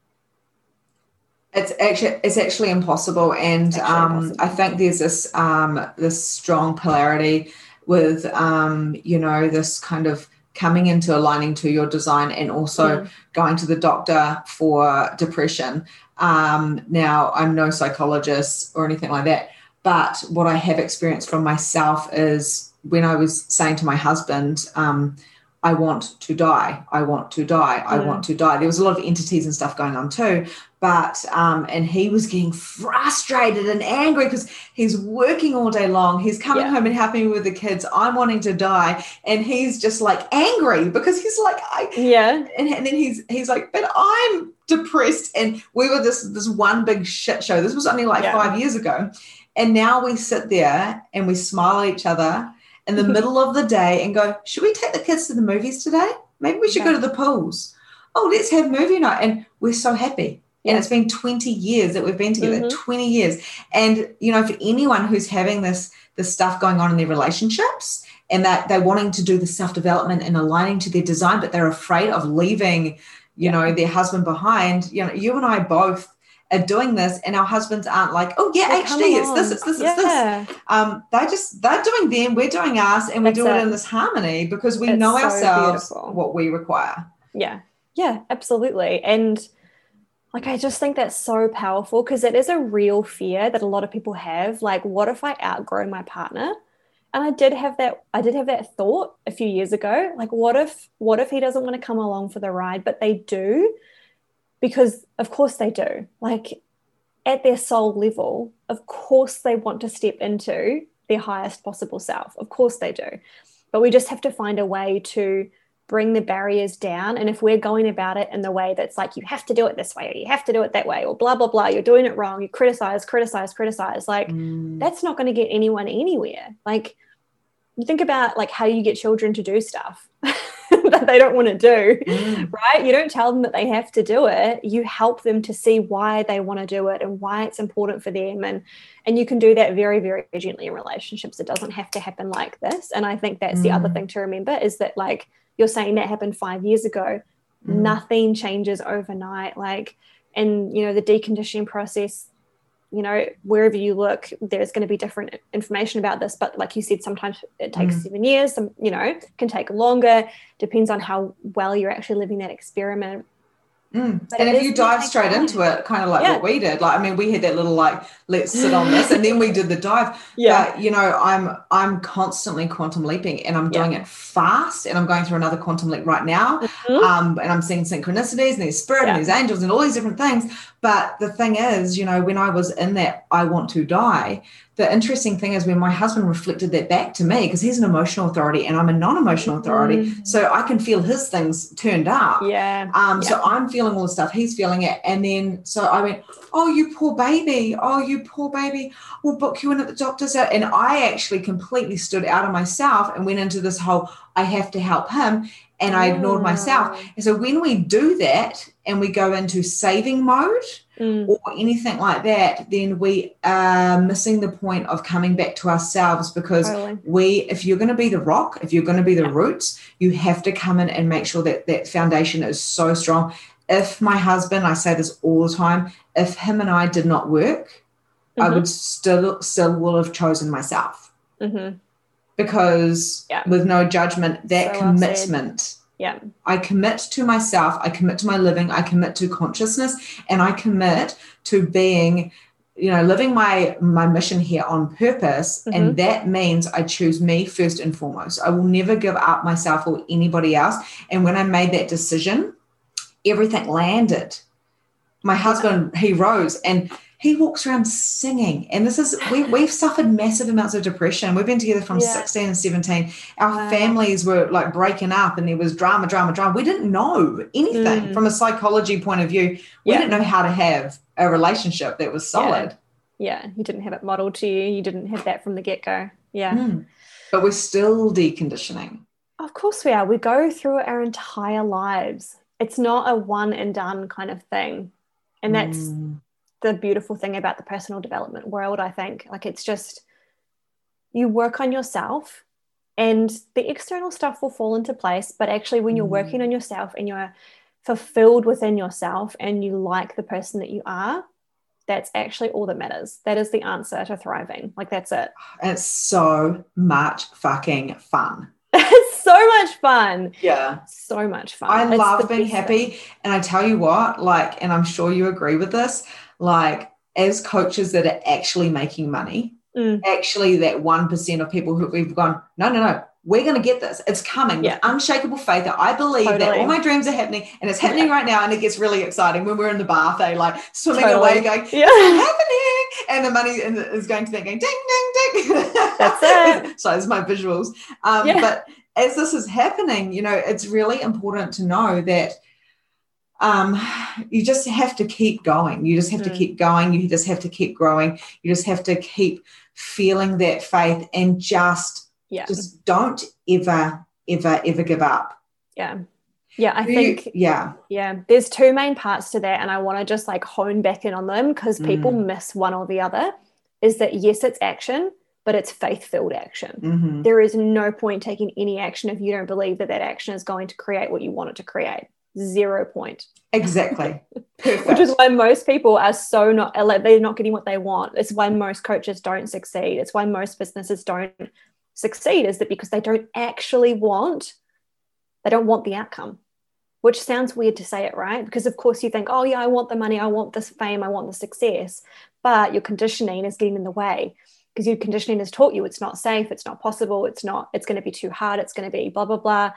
It's actually it's actually impossible, and actually um, impossible. I think there's this um, this strong polarity with um, you know this kind of coming into aligning to your design and also going to the doctor for depression. Um, now I'm no psychologist or anything like that, but what I have experienced from myself is when I was saying to my husband. Um, I want to die. I want to die. I Mm. want to die. There was a lot of entities and stuff going on too but um and he was getting frustrated and angry because he's working all day long he's coming Yeah. home and helping me with the kids i'm wanting to die and he's just like angry because he's like i yeah and, and then he's he's like but i'm depressed and we were this this one big shit show this was only like Yeah. five years ago and now we sit there and we smile at each other in the middle of the day and go should we take the kids to the movies today maybe we should Yeah. go to the pools oh let's have movie night and we're so happy and it's been 20 years that we've been together Mhm. 20 years and you know for anyone who's having this this stuff going on in their relationships and that they're wanting to do the self-development and aligning to their design but they're afraid of leaving you Yeah. know their husband behind you know you and i both are doing this and our husbands aren't like oh yeah come hd it's this it's this it's this um they're just they're doing them we're doing us and we That's do it it. in this harmony because we It's know so ourselves beautiful. what we require Yeah, yeah, absolutely. And like, I just think that's so powerful because it is a real fear that a lot of people have. Like, what if I outgrow my partner? And I did have that, I did have that thought a few years ago. Like, what if, what if he doesn't want to come along for the ride, but they do? Because of course they do. Like, at their soul level, of course they want to step into their highest possible self. Of course they do. But we just have to find a way to bring the barriers down. And if we're going about it in the way that's like, you have to do it this way, or you have to do it that way, or blah, blah, blah, you're doing it wrong, you criticize, criticize, criticize, like Mm. that's not going to get anyone anywhere. Like, you think about like how you get children to do stuff *laughs* that *laughs* they don't want to do Mm. right? You don't tell them that they have to do it. You help them to see why they want to do it and why it's important for them. And and you can do that very, very gently in relationships. It doesn't have to happen like this. And I think that's the other Mm. thing to remember is that like you're saying that happened five years ago. Mm. Nothing changes overnight. Like, and you know, the deconditioning process, you know, wherever you look, there's going to be different information about this. But like you said, sometimes it takes Mm. seven years, some, you know, can take longer, depends on how well you're actually living that experiment. Mm. And if you dive straight into it, kind of like Yeah. what we did, like I mean, we had that little like, let's sit on this, *laughs* and then we did the dive. Yeah, But you know, I'm I'm constantly quantum leaping, and I'm Yeah. doing it fast, and I'm going through another quantum leap right now. Mhm. Um, and I'm seeing synchronicities, and there's spirit, Yeah. and there's angels, and all these different things. But the thing is, you know, when I was in that, I want to die. The interesting thing is when my husband reflected that back to me, because he's an emotional authority and I'm a non-emotional authority, Mhm. so I can feel his things turned up. yeah. Um, so I'm feeling all the stuff, he's feeling it. And then so I went, Oh, you poor baby. Oh, you poor baby. We'll book you in at the doctor's. out." And I actually completely stood out of myself and went into this whole I have to help him. and I ignored myself. Mm. And so when we do that and we go into saving mode Mm. or anything like that, then we are missing the point of coming back to ourselves because Totally. we if you're going to be the rock if you're going to be the Yeah. roots you have to come in and make sure that that foundation is so strong if my husband i say this all the time if him and i did not work i Mhm. would still still will have chosen myself Mhm. because Yeah. with no judgment that So commitment Yeah. I commit to myself, I commit to my living, I commit to consciousness, and I commit to being, you know, living my my mission here on purpose. Mm-hmm. And that means I choose me first and foremost. I will never give up myself or anybody else. And when I made that decision, everything landed. My husband, he rose and he walks around singing. And this is, we, we've suffered massive amounts of depression. We've been together from Yeah. 16 and 17. Our Wow. families were like breaking up and there was drama, drama, drama. We didn't know anything Mm. from a psychology point of view. We Yeah. didn't know how to have a relationship that was solid. Yeah. You didn't have it modeled to you. You didn't have that from the get go. Yeah. Mm. But we're still deconditioning. Of course we are. We go through our entire lives. It's not a one and done kind of thing. And that's Mm. The beautiful thing about the personal development world, I think. Like it's just you work on yourself and the external stuff will fall into place. But actually, when you're Mm. working on yourself and you're fulfilled within yourself and you like the person that you are, that's actually all that matters. That is the answer to thriving. Like that's it. And *sighs* it's so much fucking fun. *laughs* It's so much fun. Yeah. So much fun. I It's love being happy. thing. And I tell you what, like, and I'm sure you agree with this, like, as coaches that are actually making money, Mm. actually that 1% of people who we've gone, no, no, no, we're going to get this. It's coming Yeah. with unshakable faith that I believe that all my dreams are happening and it's happening right now. And it gets really exciting when we're in the bath, eh? Like swimming Totally. away, going, Yeah. it's happening. And the money is going to that going, ding, ding, ding. That's *laughs* it. so it's my visuals. Um, Yeah. But as this is happening, you know, it's really important to know that um, you just have to keep going. You just have to Mm. keep going. You just have to keep growing. You just have to keep feeling that faith and just Yeah. just don't ever, ever, ever give up. yeah. Yeah. I You- think yeah, Yeah, there's two main parts to that, and I want to just like hone back in on them because people Mm. miss one or the other. Is that yes, it's action, but it's faith filled action. Mhm. There is no point taking any action if you don't believe that that action is going to create what you want it to create. Zero point. exactly. *laughs* Perfect. Which is why most people are so not like they're not getting what they want. It's why most coaches don't succeed. It's why most businesses don't succeed. Is that because they don't actually want they don't want the outcome which sounds weird to say it, right? Because of course you think, oh yeah, I want the money, I want this fame, I want the success, but your conditioning is getting in the way because your conditioning has taught you it's not safe, it's not possible, it's not, it's going to be too hard, it's going to be blah blah blah.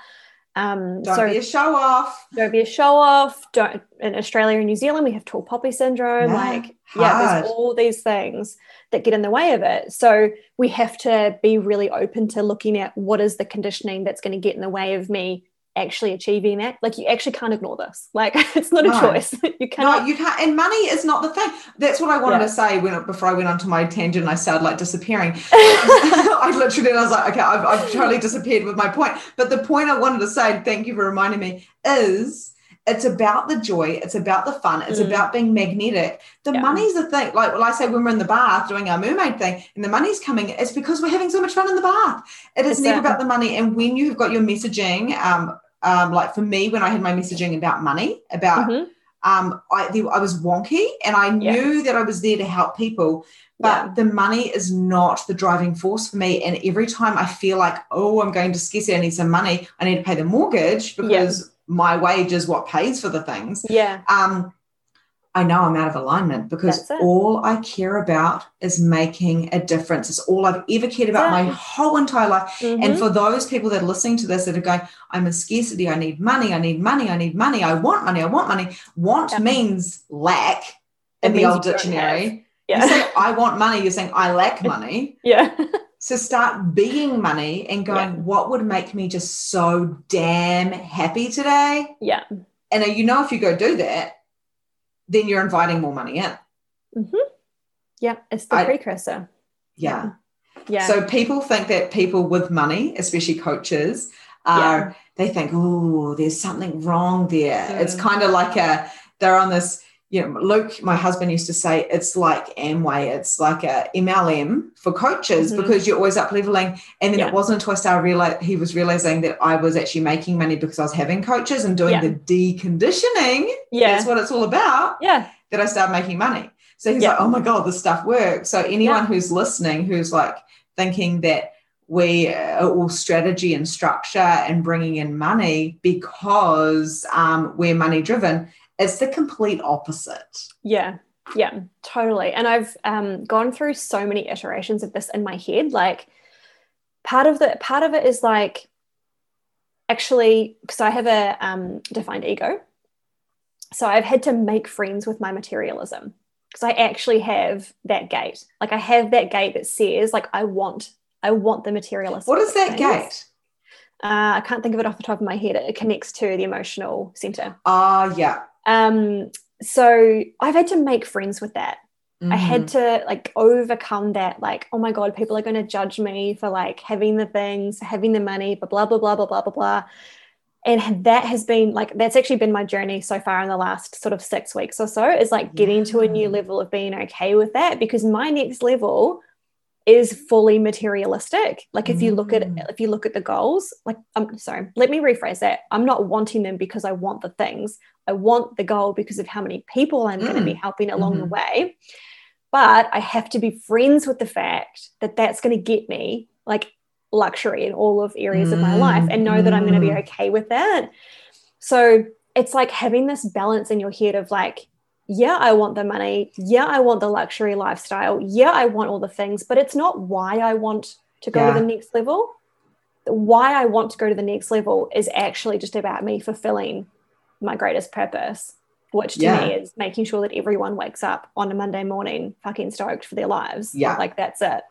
Um, don't so be a show off. don't be a show off. Don't in Australia and New Zealand we have tall poppy syndrome. Yeah, like yeah, there's all these things that get in the way of it. So we have to be really open to looking at what is the conditioning that's going to get in the way of me actually achieving that. Like you actually can't ignore this. Like *laughs* it's not No. a choice. *laughs* you cannot. No, you can't. And money is not the thing. That's what I wanted Yeah. to say when before I went onto my tangent. and I started like disappearing. *laughs* I literally, I was like, okay, I've, I've totally disappeared with my point. But the point I wanted to say, thank you for reminding me, is it's about the joy, it's about the fun, it's Mm. about being magnetic. The Yeah. money's the thing. Like, well, I say when we're in the bath doing our mermaid thing and the money's coming, it's because we're having so much fun in the bath. It is It's never that- about the money. And when you have got your messaging, um, um, like for me, when I had my messaging about money, about Mhm. um, I, the, I was wonky and I Yeah. knew that I was there to help people, but Yeah. the money is not the driving force for me. And every time I feel like, oh, I'm going to scarcity, I need some money, I need to pay the mortgage because my wage is what pays for the things. Yeah. Um, I know I'm out of alignment because all I care about is making a difference. It's all I've ever cared about my whole entire life. And Mhm. for those people that are listening to this that are going, I'm in scarcity, I need money, I need money, I need money, I want money, I want money. Want Yeah. means lack in It the old dictionary. yeah. You say, *laughs* I want money, you're saying, I lack money. *laughs* yeah. So start being money and going, Yeah. what would make me just so damn happy today? yeah. And uh, you know, if you go do that, then you're inviting more money in. Yeah. It's the I- precursor. Yeah. Yeah. So people think that people with money, especially coaches, are yeah. they think, oh, there's something wrong there. Mm. It's kind of like a, they're on this, you know, Luke, my husband used to say, it's like Amway, it's like a MLM for coaches Mhm. because you're always up leveling. And then Yeah. it wasn't until I started realize he was realizing that I was actually making money because I was having coaches and doing Yeah. the deconditioning. Yeah. That's what it's all about Yeah. that I started making money. So he's Yeah. like, oh my God, this stuff works. So anyone who's listening who's like thinking that we are all strategy and structure and bringing in money because um, we're money driven, it's the complete opposite. Yeah, yeah, totally. And I've um, gone through so many iterations of this in my head. Like, part of the part of it is like, actually, because I have a um, defined ego, so I've had to make friends with my materialism because I actually have that gate. Like, I have that gate that says, like, I want, I want the materialistic. What is that things. gate? Uh, I can't think of it off the top of my head. It connects to the emotional center. Ah, yeah. Um, so I've had to make friends with that. Mm-hmm. I had mm. to like overcome that, like, oh my God, people are going to judge me for like having the things, having the money, blah, blah, blah, blah, blah, blah, blah. And that has been like, that's actually been my journey so far in the last sort of six weeks or so is like yeah. getting to a new level of being okay with that because my next level is fully materialistic like if you look at mm. if you look at the goals like i'm sorry let me rephrase that i'm not wanting them because i want the things I want the goal because of how many people I'm going to be Mm. helping along the Mhm. way. But I have to be friends with the fact that that's going to get me like luxury in all of areas of my life and know that I'm going to be Mm. okay with that. So it's like having this balance in your head of like, yeah, I want the money. Yeah, I want the luxury lifestyle. Yeah, I want all the things, but it's not why I want to go Yeah. to the next level. Why I want to go to the next level is actually just about me fulfilling my greatest purpose, which to Yeah. me is making sure that everyone wakes up on a Monday morning fucking stoked for their lives. Yeah. Like that's it.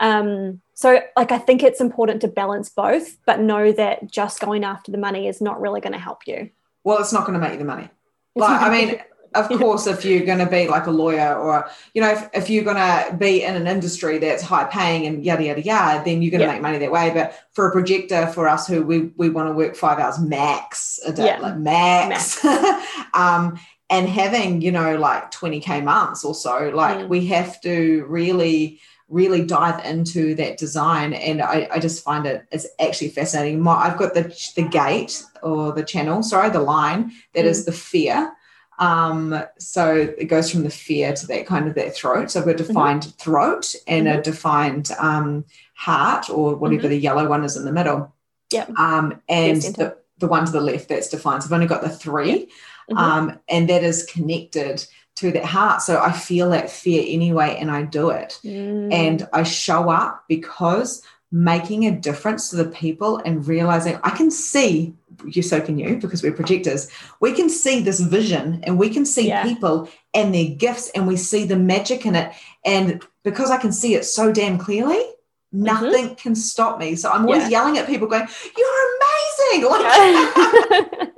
Um, so like I think it's important to balance both, but know that just going after the money is not really going to help you. Well, it's not going to make you the money. Like, I mean, of course, if you're going to be like a lawyer or, you know, if, if you're going to be in an industry that's high paying and yada, yada, yada, then you're going to Yeah. make money that way. But for a projector, for us who we, we want to work five hours max a day, Yeah. like max, *laughs* um, and having, you know, like 20K months or so, like Mm. we have to really, really dive into that design. And I, I just find it, it's actually fascinating. My, I've got the, the gate or the channel, sorry, the line that is the fear. Um, so it goes from the fear to that kind of that throat. So I've got a defined throat and a defined um, heart or whatever the yellow one is in the middle. Yep. Um, and center. the, the one to the left that's defined. So I've only got the 3 Mhm. um, and that is connected to that heart. So I feel that fear anyway, and I do it Mm. and I show up because making a difference to the people and realizing I can see you so can you because we're projectors we can see this vision and we can see Yeah. people and their gifts and we see the magic in it and because I can see it so damn clearly nothing can stop me so I'm always Mm-hmm. Yeah. yelling at people going you're amazing *laughs* like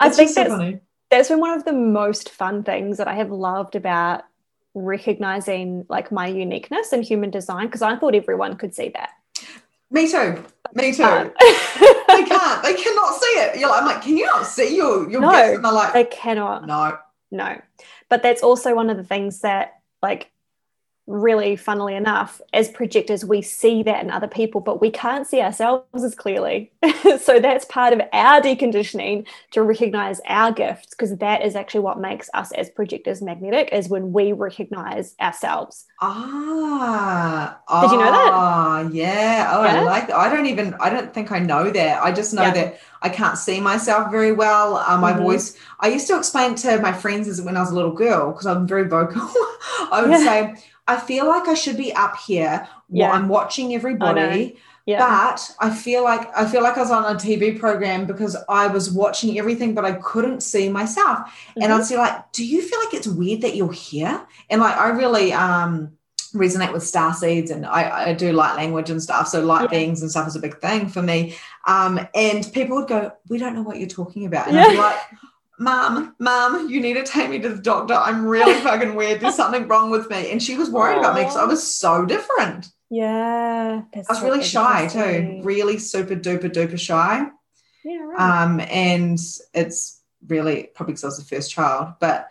I it's think so that's funny. that's been one of the most fun things that I have loved about recognizing like my uniqueness in human design because I thought everyone could see that. Me too. Me too. Um, they *laughs* can't they cannot see it. You're like, I'm like can you not see your your No, gifts and they're like they cannot. no. No. But that's also one of the things that, like, really funnily enough, as projectors, we see that in other people, but we can't see ourselves as clearly. *laughs* so that's part of our deconditioning to recognize our gifts, because that is actually what makes us as projectors magnetic, is when we recognize ourselves. Ah, Did you know that? Ah, yeah. Oh, I like that. I don't even. I don't think I know that. I just know Yeah. that I can't see myself very well. Um, I've Mhm. always. I used to explain to my friends as when I was a little girl because I'm very vocal. *laughs* I would Yeah. say I feel like I should be up here. Yeah. while I'm watching everybody. Yeah. But I feel like I feel like I was on a TV program because I was watching everything, but I couldn't see myself. And Mhm. I'd say, like, do you feel like it's weird that you're here? And like I really um resonate with star seeds and I, I do light language and stuff. So light Yeah. beings and stuff is a big thing for me. Um, and people would go, We don't know what you're talking about. And I'd be like, Mom, mom, you need to take me to the doctor. I'm really *laughs* fucking weird. There's something wrong with me. And she was worried about me because I was so different. Yeah. I was really shy too, really super duper duper shy. Yeah, right. Um, and it's really probably because I was the first child, but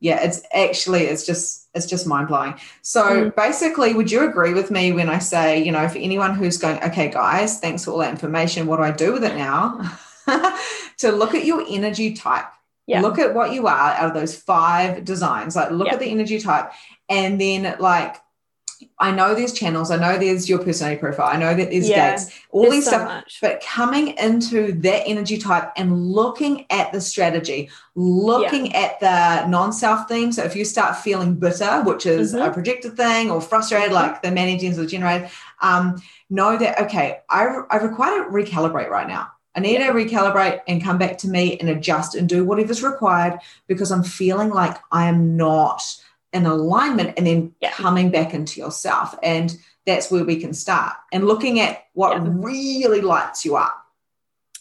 yeah, it's actually it's just it's just mind blowing. So Mm. basically, would you agree with me when I say, you know, for anyone who's going, okay, guys, thanks for all that information. What do I do with it now? *laughs* to look at your energy type. Yeah. Look at what you are out of those five designs. Like look Yeah. at the energy type, and then like. I know there's channels. I know there's your personality profile. I know that there's Yeah. gates. All these so stuff. much. But coming into that energy type and looking at the strategy, looking at the non self theme. So if you start feeling bitter, which is a Mhm. projected thing, or frustrated, Mhm. like the mani-gen or generated, um, know that, okay, I, I require to recalibrate right now. I need to recalibrate and come back to me and adjust and do whatever's required because I'm feeling like I am not in alignment and then Yeah. coming back into yourself. And that's where we can start and looking at what Yeah. really lights you up.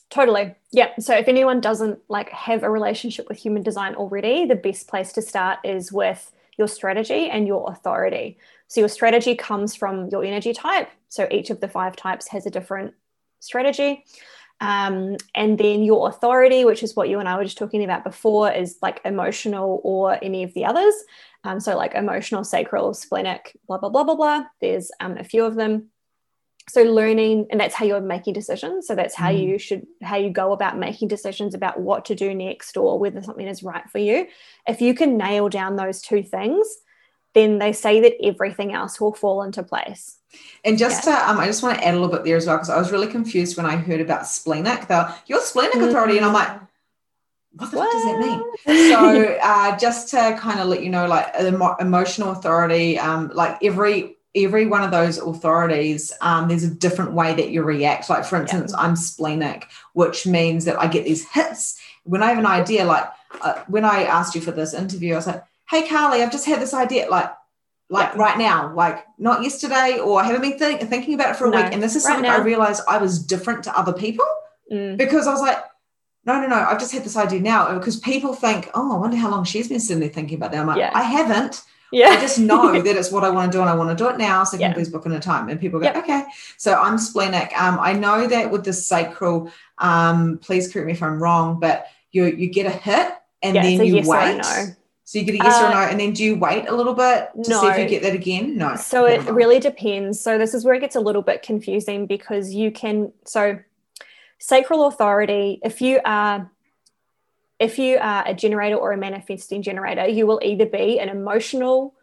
Totally. Yeah. So if anyone doesn't like have a relationship with human design already, the best place to start is with your strategy and your authority. So your strategy comes from your energy type. So each of the five types has a different strategy. Um, and then your authority, which is what you and I were just talking about before, is like emotional or any of the others. Um, so like emotional, sacral, splenic, blah, blah, blah, blah, blah. There's um, a few of them so learning and that's how you're making decisions so that's how Mm. you should how you go about making decisions about what to do next or whether something is right for you if you can nail down those two things then they say that everything else will fall into place And just to, um, I just want to add a little bit there as well because I was really confused when I heard about splenic. The your splenic authority, and I'm like, what the fuck does that mean? So *laughs* uh, just to kind of let you know, like emo- emotional authority, um, like every every one of those authorities, um, there's a different way that you react. Like for instance, I'm splenic, which means that I get these hits when I have an idea. Like uh, when I asked you for this interview, I was like, "Hey, Carly, I've just had this idea." Like like Yeah. right now, like not yesterday, or I haven't been think- thinking about it for a No, week. And this is right something I realized I was different to other people Mm, because I was like, no, no, no, I've just had this idea now. Because people think, oh, I wonder how long she's been sitting there thinking about that. I'm like, Yeah. I haven't. yeah I just know *laughs* that it's what I want to do and I want to do it now. So can Yeah. please book in a time? And people go, Yep. okay. So I'm splenic. Um, I know that with the sacral, um, please correct me if I'm wrong, but you you get a hit and Yeah, then you wait. no. So you get a yes or Uh, no, and then do you wait a little bit to see if you get that again? No. So it no. really depends. So this is where it gets a little bit confusing because you can so sacral authority if you are if you are a generator or a manifesting generator, you will either be an emotional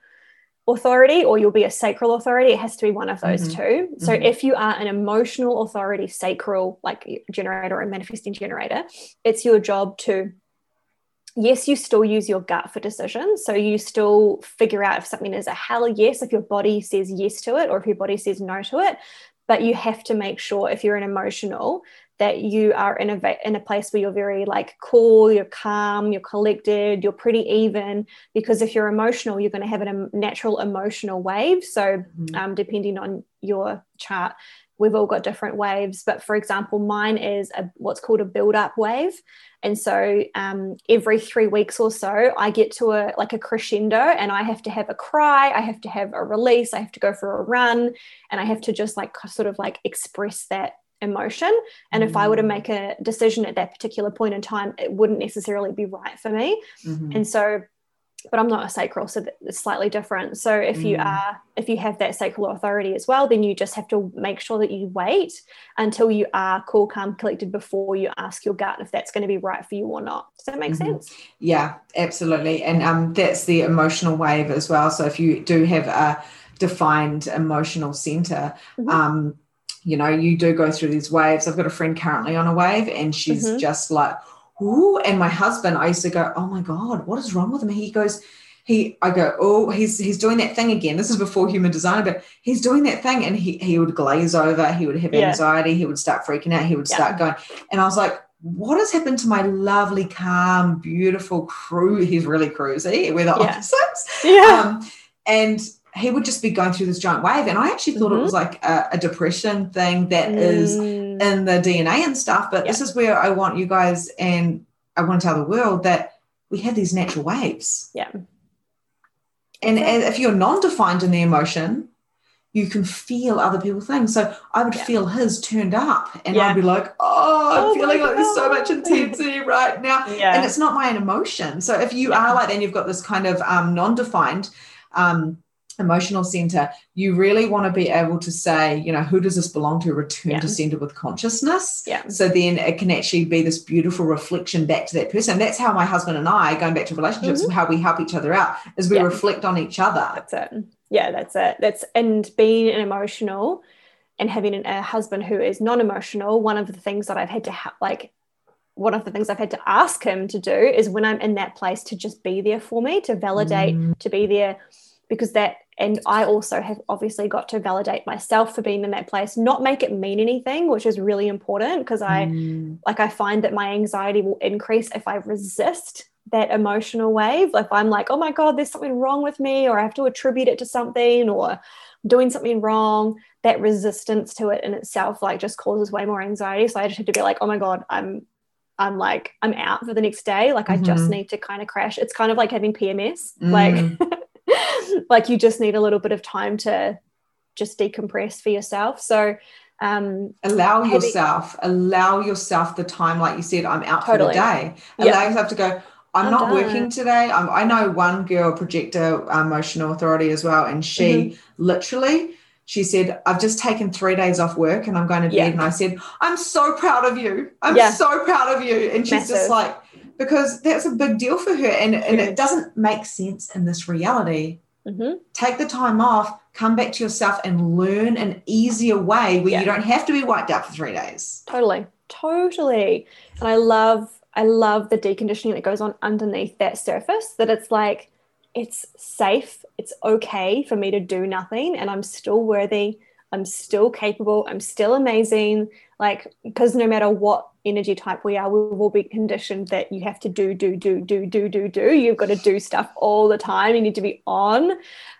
authority or you'll be a sacral authority. It has to be one of those Mhm. two. So Mhm. if you are an emotional authority, sacral, like generator or a manifesting generator, it's your job to yes, you still use your gut for decisions. So you still figure out if something is a hell yes, if your body says yes to it, or if your body says no to it. But you have to make sure if you're an emotional that you are in a in a place where you're very like cool, you're calm, you're collected, you're pretty even. Because if you're emotional, you're going to have a natural emotional wave. So Mhm. um, depending on your chart, we've all got different waves. But for example, mine is a, what's called a build up wave. And so um, every three weeks or so, I get to a like a crescendo and I have to have a cry, I have to have a release, I have to go for a run, and I have to just like sort of like express that emotion. And if I were to Mm. make a decision at that particular point in time, it wouldn't necessarily be right for me. Mhm. And so, but I'm not a sacral, so it's slightly different. So if you Mm. are, if you have that sacral authority as well, then you just have to make sure that you wait until you are cool, calm, collected before you ask your gut if that's going to be right for you or not. Does that make Mhm. sense? Yeah, absolutely. And um, that's the emotional wave as well. So if you do have a defined emotional center, Mhm. um, you know, you do go through these waves. I've got a friend currently on a wave and she's Mhm. just like, ooh. And my husband, I used to go, oh my God, what is wrong with him? He goes, he, I go, oh, he's he's doing that thing again. This is before human design, but he's doing that thing, and he he would glaze over. He would have Yeah. anxiety. He would start freaking out. He would Yeah. start going, and I was like, what has happened to my lovely, calm, beautiful crew? He's really cruisy. We're the Yeah. opposites. Yeah. Um, and he would just be going through this giant wave. And I actually thought Mhm. it was like a, a depression thing that is Mm, in the DNA and stuff. But this is where I want you guys and I want to tell the world that we have these natural waves. Yeah. And if you're non defined in the emotion, you can feel other people's things. So I would Yeah. feel his turned up and Yeah. I'd be like, oh, I'm Oh feeling like there's so much intensity right now. *laughs* Yeah. And it's not my own emotion. So if you Yeah. are like and you've got this kind of um, non-defined um, emotional center, you really want to be able to say, you know, who does this belong to? Return Yeah. to center with consciousness. Yeah. So then it can actually be this beautiful reflection back to that person. That's how my husband and I, going back to relationships, how we help each other out, is we Mm-hmm. Yeah. reflect on each other. That's it. Yeah, that's it. That's and being an emotional and having an, a husband who is non-emotional. One of the things that I've had to ha- like, one of the things I've had to ask him to do is when I'm in that place to just be there for me, to validate, Mm. to be there, because that. And I also have obviously got to validate myself for being in that place, not make it mean anything, which is really important because I Mm. like I find that my anxiety will increase if I resist that emotional wave. If I'm like, oh my God, there's something wrong with me, or I have to attribute it to something, or doing something wrong, that resistance to it in itself like just causes way more anxiety. So I just have to be like, oh my God, I'm I'm like, I'm out for the next day. Like I just Mhm. need to kind of crash. It's kind of like having PMS. Mm. like *laughs* you just need a little bit of time to just decompress for yourself. So um allow Having- yourself allow yourself the time like you said i'm out Totally. for the day allow yourself to go i'm, I'm not done. working today I'm, i know one girl projector emotional authority as well and she Mm-hmm. literally she said i've just taken three days off work and i'm going to bed Yeah. and i said i'm so proud of you i'm Yeah. so proud of you and she's Massive. just like because that's a big deal for her and, and it doesn't make sense in this reality mhm. take the time off come back to yourself and learn an easier way where Yeah. you don't have to be wiped out for three days totally totally and i love i love the deconditioning that goes on underneath that surface that it's like it's safe it's okay for me to do nothing and i'm still worthy i'm still capable i'm still amazing like because no matter what energy type we are we will be conditioned that you have to do do do do do do do. You've got to do stuff all the time. You need to be on.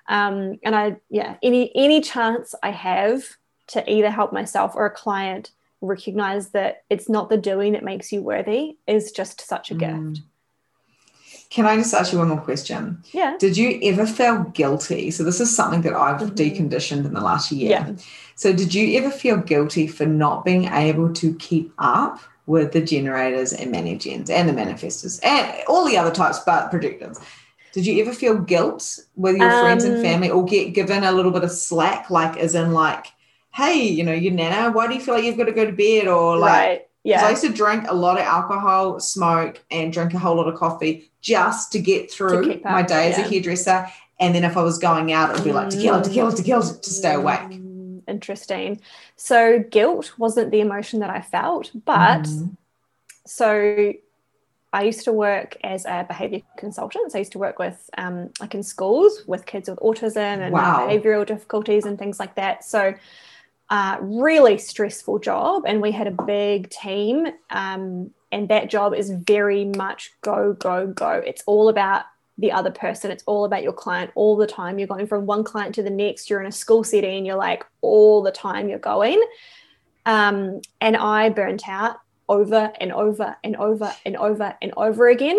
Um, and i yeah any any chance i have to either help myself or a client recognize that it's not the doing that makes you worthy is just such a Mm. gift Can I just ask you one more question? yeah Did you ever feel guilty? So this is something that I've Mhm. deconditioned in the last year. yeah So did you ever feel guilty for not being able to keep up with the generators and mani-gens and the manifestors and all the other types but projectors? Did you ever feel guilt with your friends and Um, family or get given a little bit of slack, like as in like, hey, you know, you nana, why do you feel like you've got to go to bed? Or like right 'Cause I used to drink a lot of alcohol, smoke, and drink a whole lot of coffee just to get through up, my day as a hairdresser. And then if I was going out, it would be like tequila, tequila, tequila to kill, to stay awake. Mm, interesting so guilt wasn't the emotion that i felt but Mhm. so I used to work as a behavior consultant. So I used to work with, um, like in schools, with kids with autism and Wow. behavioral difficulties and things like that. So, uh, really stressful job. And we had a big team. Um, and that job is very much go, go, go. It's all about the other person. It's all about your client all the time. You're going from one client to the next. You're in a school setting. You're like all the time you're going. Um, and I burnt out over and over and over and over and over again,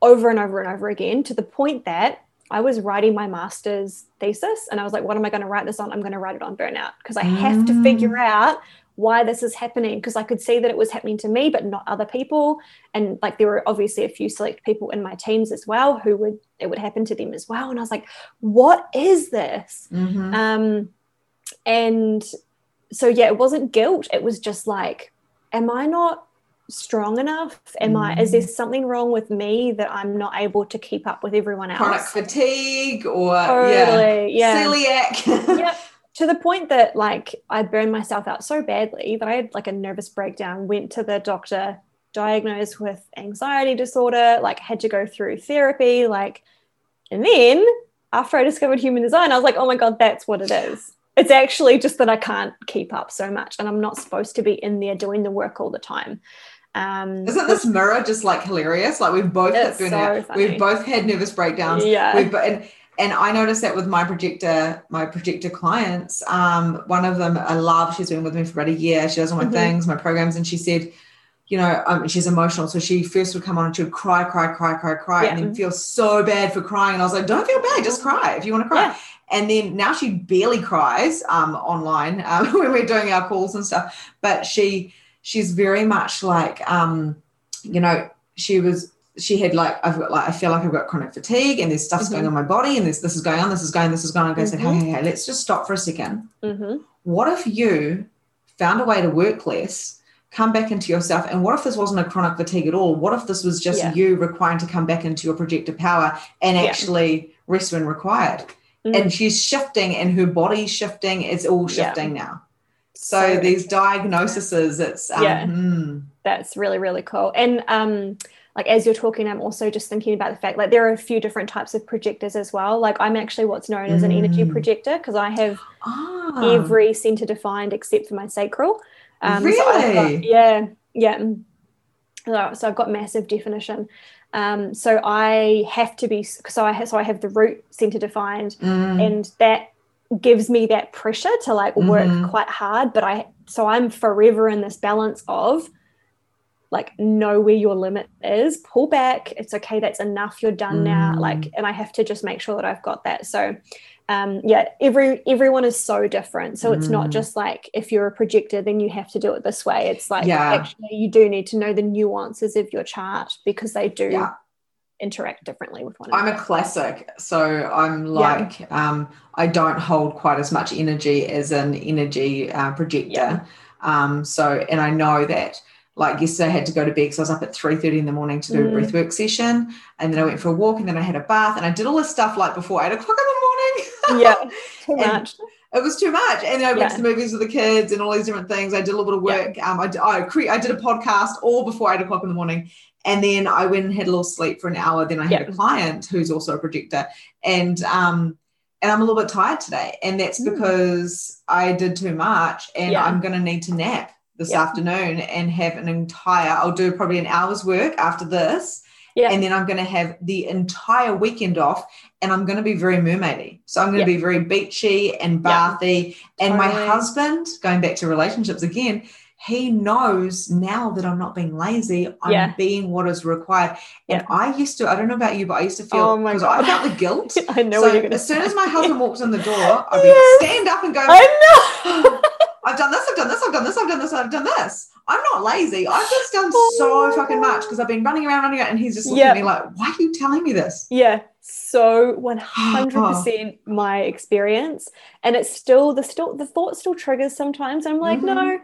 over and over and over again, to the point that I was writing my master's thesis and I was like, what am I going to write this on? I'm going to write it on burnout because I have to Mm. figure out why this is happening because I could see that it was happening to me, but not other people. And like there were obviously a few select people in my teams as well who would it would happen to them as well. And I was like, what is this? Mhm. Um, and so yeah, it wasn't guilt. It was just like, am I not strong enough? Am I? Is there mm. something wrong with me that I'm not able to keep up with everyone else? Chronic fatigue or yeah, Totally, yeah. celiac. *laughs* Yep. To the point that like I burned myself out so badly that I had like a nervous breakdown. Went to the doctor, diagnosed with anxiety disorder. Like had to go through therapy. Like, and then after I discovered human design, I was like, oh my god, that's what it is. It's actually just that I can't keep up so much, and I'm not supposed to be in there doing the work all the time. Um, Isn't this mirror just like hilarious? Like we've both hit so. We've both had nervous breakdowns. Yeah. We've, and, and I noticed that with my projector, my projector clients, um, one of them I love, she's been with me for about a year. She does all my Mhm. things, my programs, and she said, you know, um, she's emotional. So she first would come on and she would cry, cry, cry, cry, cry, and Yeah. then feel so bad for crying. And I was like, don't feel bad, just cry if you want to cry. Yeah. And then now she barely cries um, online *laughs* um, when we're doing our calls and stuff. But she she's very much like um, you know she was she had like I've got like I feel like I've got chronic fatigue and there's stuff's mm-hmm. going on my body and this this is going on this is going this is going on. I mm-hmm. said hey, hey hey let's just stop for a 2nd mm-hmm. What if you found a way to work less? Come back into yourself. And what if this wasn't a chronic fatigue at all? What if this was just yeah. you requiring to come back into your projected power and actually rest when required? Mm. And she's shifting and her body's shifting. It's all shifting yeah. now. So, so these diagnoses, it's um, yeah, hmm. that's really really cool. And um, like as you're talking, I'm also just thinking about the fact like there are a few different types of projectors as well. Like I'm actually what's known as an energy mm. projector because I have ah. every center defined except for my sacral. Um, really? So got, yeah, yeah. So I've got massive definition. Um, so I have to be so I have so I have the root center defined, mm. and that gives me that pressure to like work mm-hmm. quite hard. But I so I'm forever in this balance of like know where your limit is, pull back. It's okay. That's enough. You're done mm. now. Like, and I have to just make sure that I've got that. So um, yeah, every everyone is so different. So it's not mm. just like if you're a projector, then you have to do it this way. It's like yeah. actually you do need to know the nuances of your chart because they do yeah. Interact differently with one another. I'm a classic, so I'm like yeah. um, I don't hold quite as much energy as an energy uh, projector. Um, so and I know that like yesterday I had to go to bed because I was up at 3.30 in the morning to do mm. a breathwork session. And then I went for a walk and then I had a bath and I did all this stuff like before eight o'clock in the morning. yeah, *laughs* too much. It was too much. And I went yeah. to the movies with the kids and all these different things. I did a little bit of work. Yeah. Um, I, I, cre- I did a podcast all before eight o'clock in the morning. And then I went and had a little sleep for an hour. Then I had yeah. a client who's also a projector. And um, and I'm a little bit tired today. And that's mm. because I did too much and I'm going to need to nap this yep. afternoon and have an entire, I'll do probably an hour's work after this. Yeah. And then I'm going to have the entire weekend off and I'm going to be very mermaidy. So I'm going to be very beachy and bathy. And my husband, going back to relationships again, he knows now that I'm not being lazy. I'm yeah. being what is required. And yeah. I used to, I don't know about you, but I used to feel because oh I felt the guilt. *laughs* I know. So as soon as my husband *laughs* walks in the door, I'd be yes. stand up and go. I know. *laughs* I've done this, I've done this, I've done this, I've done this, I've done this. I'm not lazy. I've just done oh so fucking much because I've been running around, running around, and he's just looking yep. at me like, why are you telling me this? Yeah. So *gasps* 100% my experience. And it's still the still the thought still triggers sometimes. I'm like, mm-hmm. no,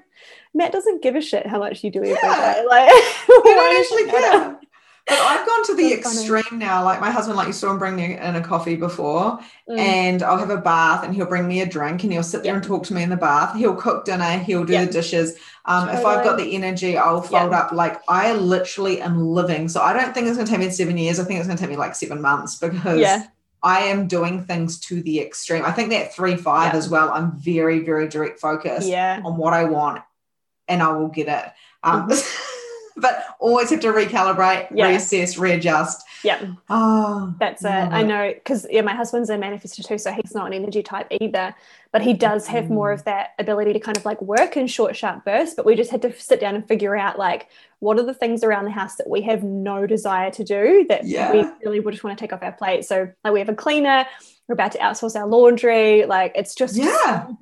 Matt doesn't give a shit how much you do every yeah. day. Like, *laughs* I don't actually care. But I've gone to the extreme funny. now. Like my husband, like you saw him bring me in a coffee before, mm. and I'll have a bath, and he'll bring me a drink, and he'll sit there and talk to me in the bath. He'll cook dinner. He'll do the dishes. Um, totally. If I've got the energy, I'll fold up. Like I literally am living. So I don't think it's going to take me seven years. I think it's going to take me like seven months because. I am doing things to the extreme. I think that three five as well. I'm very very direct focused on what I want, and I will get it. Um, mm-hmm. *laughs* but always have to recalibrate, yeah. reassess, readjust. Yeah. Oh, that's it. I know because yeah, my husband's a manifestor too, so he's not an energy type either. But he does have mm. more of that ability to kind of like work in short, sharp bursts. But we just had to sit down and figure out like what are the things around the house that we have no desire to do that yeah. we really would just want to take off our plate. So like we have a cleaner, we're about to outsource our laundry. Like it's just yeah. So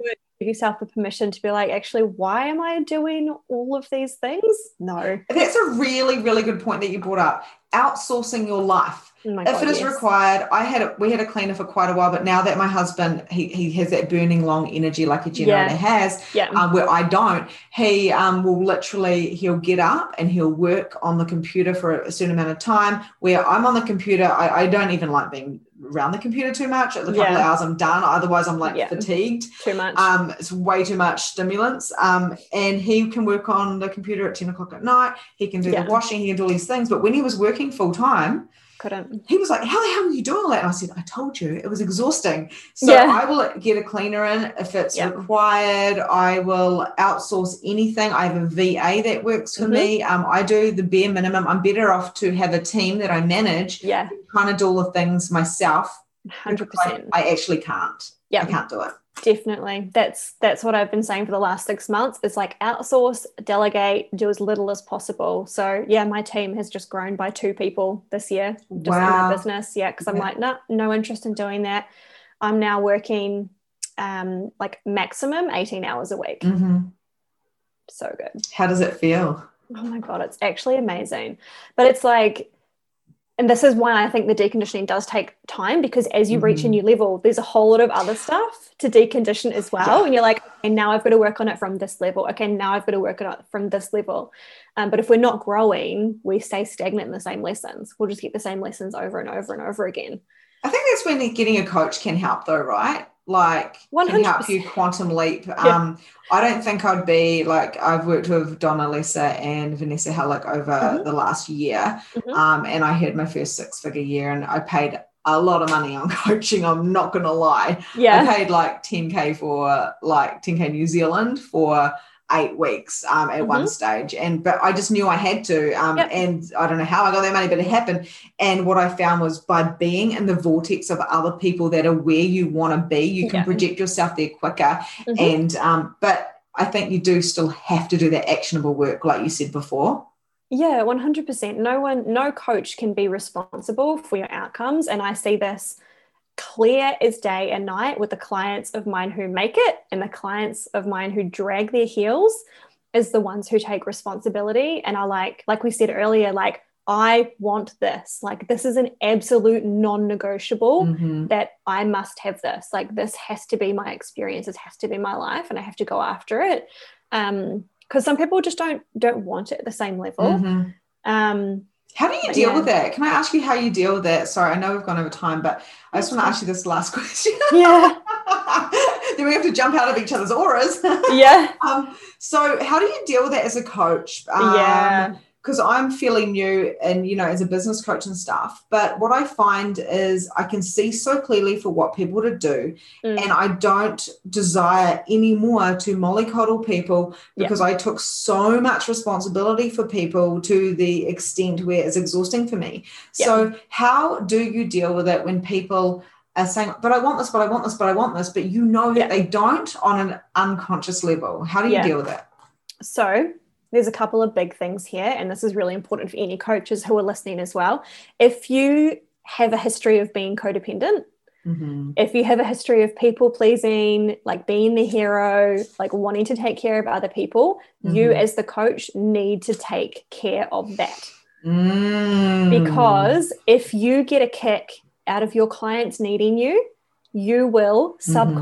give yourself the permission to be like, actually, why am I doing all of these things? No. That's a really, really good point that you brought up. Outsourcing your life. Oh if God, it is yes. required, I had a, we had a cleaner for quite a while, but now that my husband he, he has that burning long energy like a generator yeah. has, yeah. Um, where I don't, he um, will literally he'll get up and he'll work on the computer for a certain amount of time. Where I'm on the computer, I, I don't even like being around the computer too much. At the couple yeah. of hours, I'm done. Otherwise, I'm like yeah. fatigued. Too much. Um, it's way too much stimulants. Um, and he can work on the computer at 10 o'clock at night. He can do yeah. the washing. He can do all these things. But when he was working full time, couldn't. He was like, How the hell are you doing all that? And I said, I told you it was exhausting. So yeah. I will get a cleaner in if it's yep. required. I will outsource anything. I have a VA that works for mm-hmm. me. Um, I do the bare minimum. I'm better off to have a team that I manage. Yeah. Kind of do all the things myself. 100%. I, I actually can't. Yeah. I can't do it definitely that's that's what i've been saying for the last six months it's like outsource delegate do as little as possible so yeah my team has just grown by two people this year just wow. in my business yeah because i'm like no no interest in doing that I'm now working um, like maximum 18 hours a week. Mhm. So good. How does it feel? Oh my God, it's actually amazing. But it's like, and this is why I think the deconditioning does take time because as you reach a Mhm. new level, there's a whole lot of other stuff to decondition as well. Yeah. And you're like, okay, now I've got to work on it from this level. Okay, now I've got to work on it from this level. Um, but if we're not growing, we stay stagnant in the same lessons. We'll just get the same lessons over and over and over again. I think that's when getting a coach can help, though, right? Like, can 100%. help you quantum leap. Um, I don't think I'd be like I've worked with Donna Lessa and Vanessa Halleck over Mhm. the last year, Mhm. um, and I had my first six figure year, and I paid a lot of money on *laughs* coaching. I'm not gonna lie. Yeah. I paid like 10k for like 10k New Zealand for eight weeks um, at one stage, and but I just knew I had to, um, Yep. and I don't know how I got that money, but it happened. And what I found was by being in the vortex of other people that are where you want to be, you can Yeah. project yourself there quicker. Mhm. And um, but I think you do still have to do that actionable work, like you said before. Yeah, 100%. No one, no coach can be responsible for your outcomes. And I see this clear as day and night with the clients of mine who make it and the clients of mine who drag their heels is the ones who take responsibility and are like, like we said earlier, like, I want this. Like, this is an absolute non negotiable Mhm. that I must have this. Like, this has to be my experience. This has to be my life, and I have to go after it. Um, because some people just don't don't want it at the same level. Mhm. Um, How do you But deal yeah. with that? Can I ask you how you deal with that? Sorry, I know we've gone over time, but I just want to ask you this last *laughs* question. yeah, *laughs* then we have to jump out of each other's auras. yeah, *laughs* um, so, how do you deal with that as a coach? Um, yeah, because I'm fairly new and you know as a business coach and stuff but what I find is I can see so clearly for what people to do Mm. and I don't desire anymore to mollycoddle people Yeah. because I took so much responsibility for people to the extent where it's exhausting for me so how do you deal with it when people are saying but I want this but I want this but I want this but you know that Yeah. they don't on an unconscious level how do you Yeah. deal with it So there's a couple of big things here, and this is really important for any coaches who are listening as well. If you have a history of being codependent, Mhm. if you have a history of people pleasing, like being the hero, like wanting to take care of other people, you Mhm. as the coach need to take care of that. Mm. because if you get a kick out of your clients needing you, you will Mm-hmm.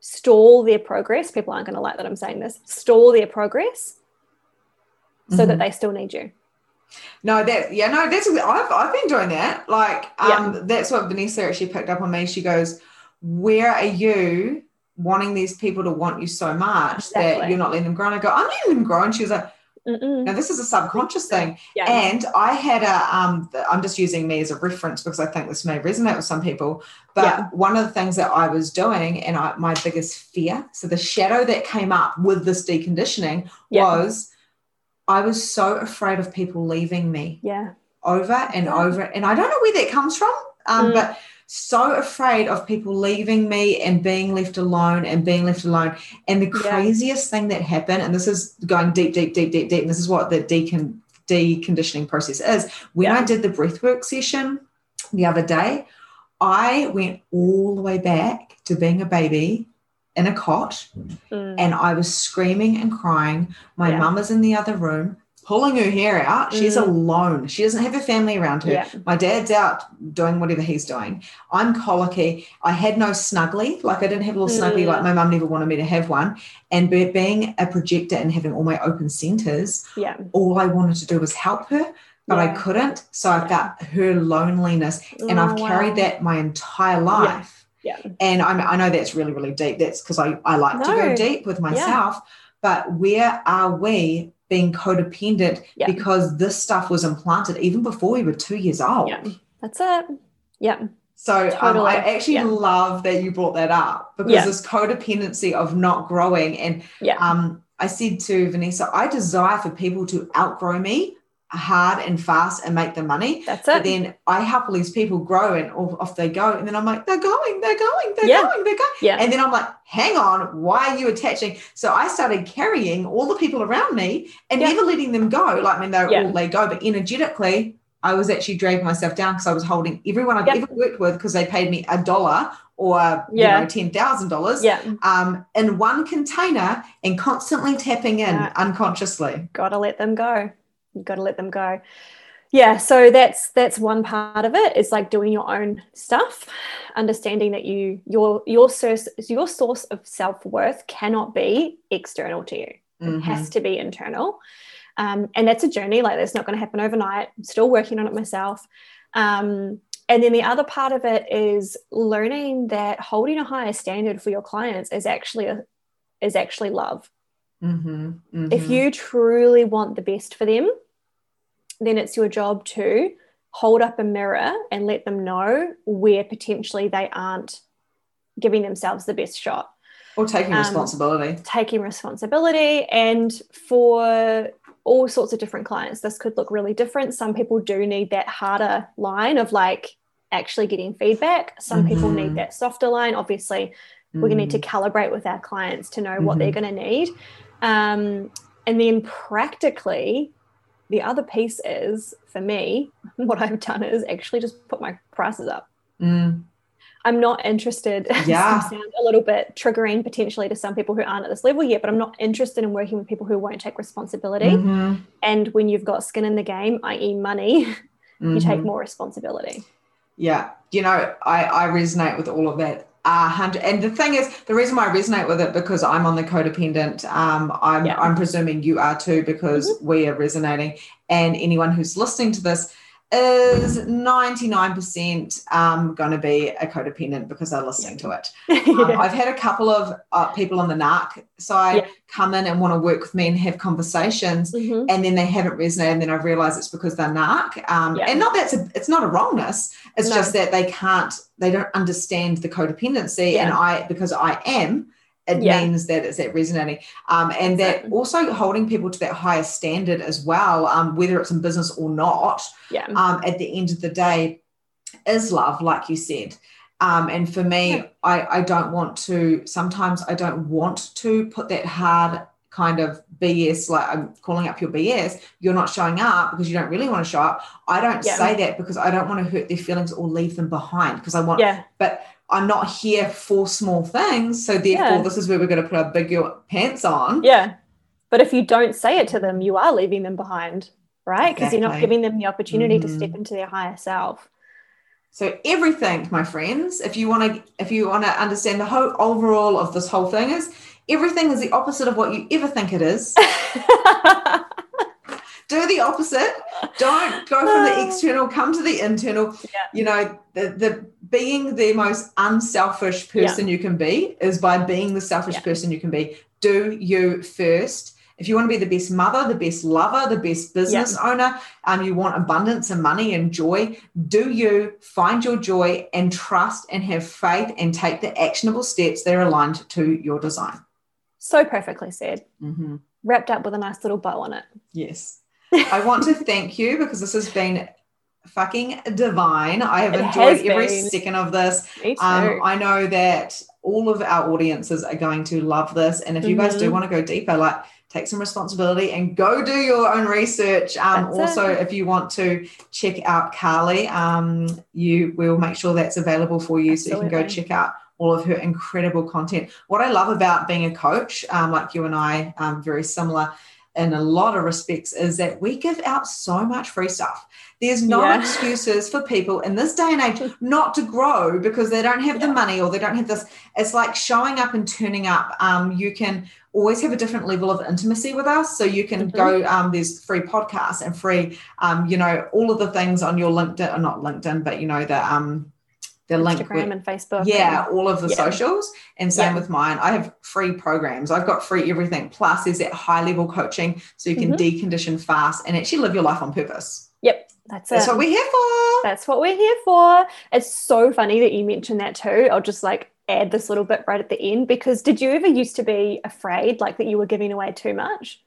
Stall their progress. People aren't going to like that I'm saying this. Stall their progress so that Mhm. they still need you. No, that yeah, no, that's I've I've been doing that. Like, um, that's what Vanessa actually picked up on me. She goes, "Where are you wanting these people to want you so much that you're not letting them grow?" And I go, "I'm letting them grow." And she was like, Mm-mm. "No, this is a subconscious thing." Yeah. And I had a um, I'm just using me as a reference because I think this may resonate with some people. But Yeah. one of the things that I was doing, and I, my biggest fear, so the shadow that came up with this deconditioning Yeah. was. I was so afraid of people leaving me yeah. over and over. And I don't know where that comes from, um, Mm. but so afraid of people leaving me and being left alone and being left alone. And the Yeah. craziest thing that happened, and this is going deep, deep, deep, deep, deep, and this is what the decon- deconditioning process is. When Yeah. I did the breathwork session the other day, I went all the way back to being a baby in a cot Mm. and I was screaming and crying. My Yeah. mum is in the other room, pulling her hair out. She's Mm. alone. She doesn't have her family around her. Yeah. My dad's out doing whatever he's doing. I'm colicky. I had no snuggly. Like I didn't have a little snuggly. Mm. Like my mum never wanted me to have one. And be, being a projector and having all my open centers, Yeah. all I wanted to do was help her. But I couldn't. So I Yeah. felt her loneliness. And Oh, I've carried wow. that my entire life. Yeah. And I'm, I know that's really, really deep. That's because I, I like to go deep with myself. But where are we being codependent Yeah. because this stuff was implanted even before we were two years old? Yeah. That's it. Yeah. So um, Totally. I actually Yeah. love that you brought that up because Yeah. this codependency of not growing. And Yeah. um, I said to Vanessa, I desire for people to outgrow me hard and fast and make the money. That's But it. then I help all these people grow and off they go. And then I'm like, they're going, they're going, they're Yeah. going, they're going. yeah. And then I'm like, hang on, why are you attaching? So I started carrying all the people around me and Yeah. never letting them go. Like, I mean, they're Yeah. all they go, but energetically, I was actually dragging myself down because I was holding everyone I've ever worked with because they paid me a dollar or you know ten thousand dollars Yeah. um, in one container and constantly tapping in unconsciously. gotta let them go you gotta let them go. Yeah so that's that's one part of it. it is like doing your own stuff understanding that you your your source your source of self-worth cannot be external to you. It Mhm. has to be internal. Um, and that's a journey like that's not going to happen overnight. I'm still working on it myself. Um, and then the other part of it is learning that holding a higher standard for your clients is actually a, is actually love Mhm. Mhm. if you truly want the best for them, then it's your job to hold up a mirror and let them know where potentially they aren't giving themselves the best shot, or taking um, responsibility. taking responsibility. And for all sorts of different clients, this could look really different. Some people do need that harder line of like actually getting feedback, some people Mhm. need that softer line. Obviously, we're going to need to calibrate with our clients to know what they're Mhm. going to need um, and then practically the other piece is for me *laughs* what i've done is actually just put my prices up Mm. i'm not interested *laughs* Yeah. sound a little bit triggering potentially to some people who aren't at this level yet but i'm not interested in working with people who won't take responsibility Mhm. and when you've got skin in the game i.e money *laughs* you take Mhm. more responsibility Yeah, you know, I I resonate with all of that. Hundred, and the thing is, the reason why I resonate with it because I'm on the codependent. Um, I'm Yeah. I'm presuming you are too because we are resonating, and anyone who's listening to this is 99% um, going to be a codependent because they're listening to it. *laughs* Um, I've had a couple of uh, people on the NARC side Yeah. come in and want to work with me and have conversations, Mhm. and then they haven't resonated, and then I've realized it's because they're narc. Um, Yeah. And not that's a, it's not a wrongness. It's No. just that they can't, they don't understand the codependency, and I because I am. It Yeah. means that it's that resonating, um, and that also holding people to that higher standard as well, um, whether it's in business or not. yeah Um, at the end of the day, is love, like you said. Um, and for me, Yeah. I, I don't want to, sometimes I don't want to put that hard kind of BS, like I'm calling up your BS, you're not showing up because you don't really want to show up. I don't Yeah. say that because I don't want to hurt their feelings or leave them behind because I want, yeah but I'm not here for small things. So therefore, Yeah. this is where we're going to put our bigger pants on. Yeah. But if you don't say it to them, you are leaving them behind, right? Because you're not giving them the opportunity to Mhm. step into their higher self. So everything, my friends, if you want to, if you want to understand the whole overall of this whole thing is everything is the opposite of what you ever think it is. *laughs* Do the opposite. Don't go from the *laughs* external, come to the internal. Yeah. You know, the the being the most unselfish person you can be is by being the selfish Yeah. person you can be. Do you first. If you want to be the best mother, the best lover, the best business owner, um, you want abundance and money and joy, do you find your joy and trust and have faith and take the actionable steps that are aligned to your design. so perfectly said. Mhm. Wrapped up with a nice little bow on it. Yes. I want to thank you because this has been fucking divine. I have It enjoyed every second of this. Um, I know that all of our audiences are going to love this. And if you guys do Mhm. want to go deeper, like take some responsibility and go do your own research. Um, also, it. if you want to check out Carly, um, you will make sure that's available for you so you can go check out all of her incredible content. What I love about being a coach, um, like you and I, um, very similar in a lot of respects, is that we give out so much free stuff. There's no Yeah. excuses for people in this day and age not to grow because they don't have the money or they don't have this. It's like showing up and turning up. Um, you can always have a different level of intimacy with us. So you can Mhm. go, um, there's free podcasts and free, um, you know, all of the things on your LinkedIn, or not LinkedIn, but you know, the, um, the link. Instagram where- and Facebook. yeah, and- all of the yeah. socials. And same Yeah. with mine. I have free programs. I've got free everything. Plus, there's that high level coaching so you can Mm-hmm. decondition fast and actually live your life on purpose. Yep. That's, That's it. what we're here for. That's what we're here for. It's so funny that you mentioned that too. I'll just like add this little bit right at the end because did you ever used to be afraid like that you were giving away too much?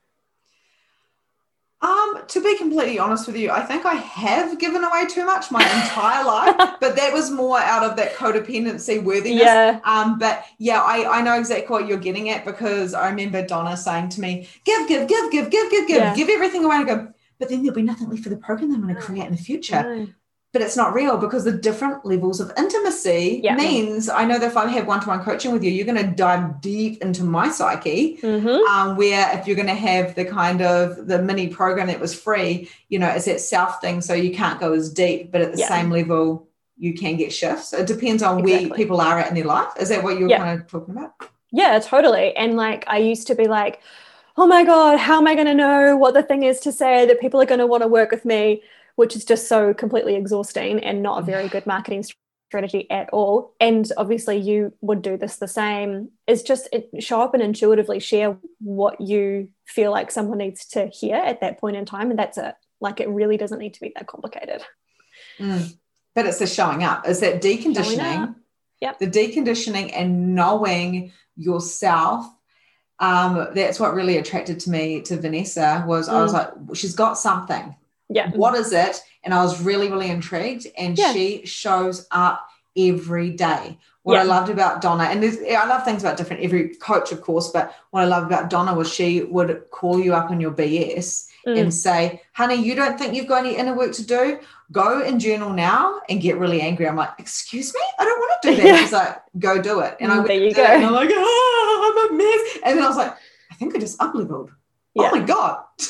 Um, to be completely honest with you, I think I have given away too much my entire *laughs* life, but that was more out of that codependency worthiness. Yeah. Um, but yeah, I, I know exactly what you're getting at because I remember Donna saying to me, give, give, give, give, give, give, give, Yeah. give everything away. And go, but then there'll be nothing left for the program that I'm going to create in the future. No. But it's not real because the different levels of intimacy Yeah. means I know that if I have one to one coaching with you, you're going to dive deep into my psyche. Mhm. Um, where if you're going to have the kind of the mini program that was free, you know, it's that self thing, so you can't go as deep, but at the Yeah. same level, you can get shifts. It depends on Exactly. where people are at in their life. Is that what you were Yeah. kind of talking about? Yeah, totally. And like I used to be like, oh my God, how am I going to know what the thing is to say that people are going to want to work with me? Which is just so completely exhausting and not a very good marketing strategy at all. And obviously, you would do this the same. Is just it, show up and intuitively share what you feel like someone needs to hear at that point in time. And that's it. Like it really doesn't need to be that complicated. Mm. But it's the showing up. It's that deconditioning. Yep. The deconditioning and knowing yourself. Um, that's what really attracted to me to Vanessa was I was Mm. like, she's got something. Yeah. What is it? And I was really, really intrigued. And Yeah. she shows up every day. What I loved about Donna, and I love things about different every coach, of course, but what I loved about Donna was she would call you up on your BS Mm. and say, honey, you don't think you've got any inner work to do? Go and journal now and get really angry. I'm like, excuse me? I don't want to do that. Yeah. She's like, go do it. And I Mm, went there you go. And I'm like, oh, I'm a mess. And then I was like, I think I just up leveled. Yeah. Oh my God. *laughs*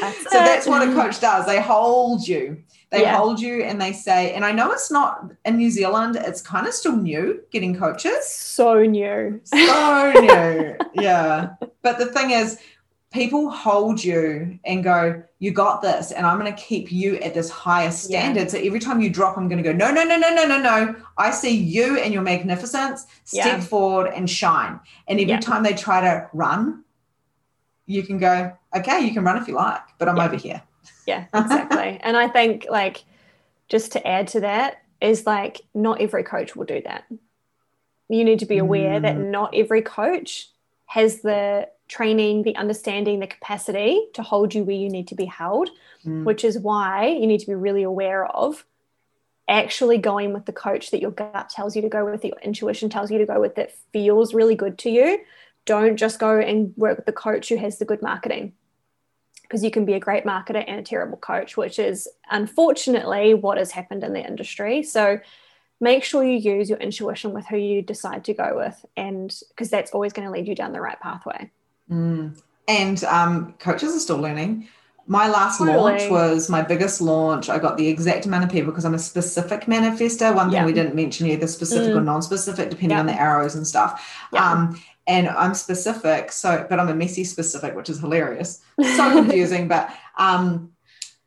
That's so that's what a coach does. They hold you. They Yeah. hold you and they say, and I know it's not in New Zealand, it's kind of still new getting coaches. so new. So *laughs* new. Yeah. But the thing is, people hold you and go, You got this, and I'm going to keep you at this higher standard. So every time you drop, I'm going to go, No, no, no, no, no, no, no. I see you and your magnificence. Step Yeah. forward and shine. And every Yeah. time they try to run, you can go, Okay, you can run if you like, but I'm Yeah. over here. Yeah, exactly. *laughs* and I think like just to add to that is like not every coach will do that. You need to be aware that Mm. not every coach has the training, the understanding, the capacity to hold you where you need to be held, Mm. which is why you need to be really aware of actually going with the coach that your gut tells you to go with, that your intuition tells you to go with, that feels really good to you. Don't just go and work with the coach who has the good marketing because you can be a great marketer and a terrible coach, which is unfortunately what has happened in the industry. So make sure you use your intuition with who you decide to go with, and because that's always going to lead you down the right pathway. Mm. And um, coaches are still learning. My last Totally. launch was my biggest launch. I got the exact amount of people because I'm a specific manifestor. One thing Yeah. we didn't mention either specific or Mm. non specific, depending Yeah. on the arrows and stuff. Yeah. Um, and I'm specific, so but I'm a messy specific, which is hilarious. So confusing. but um,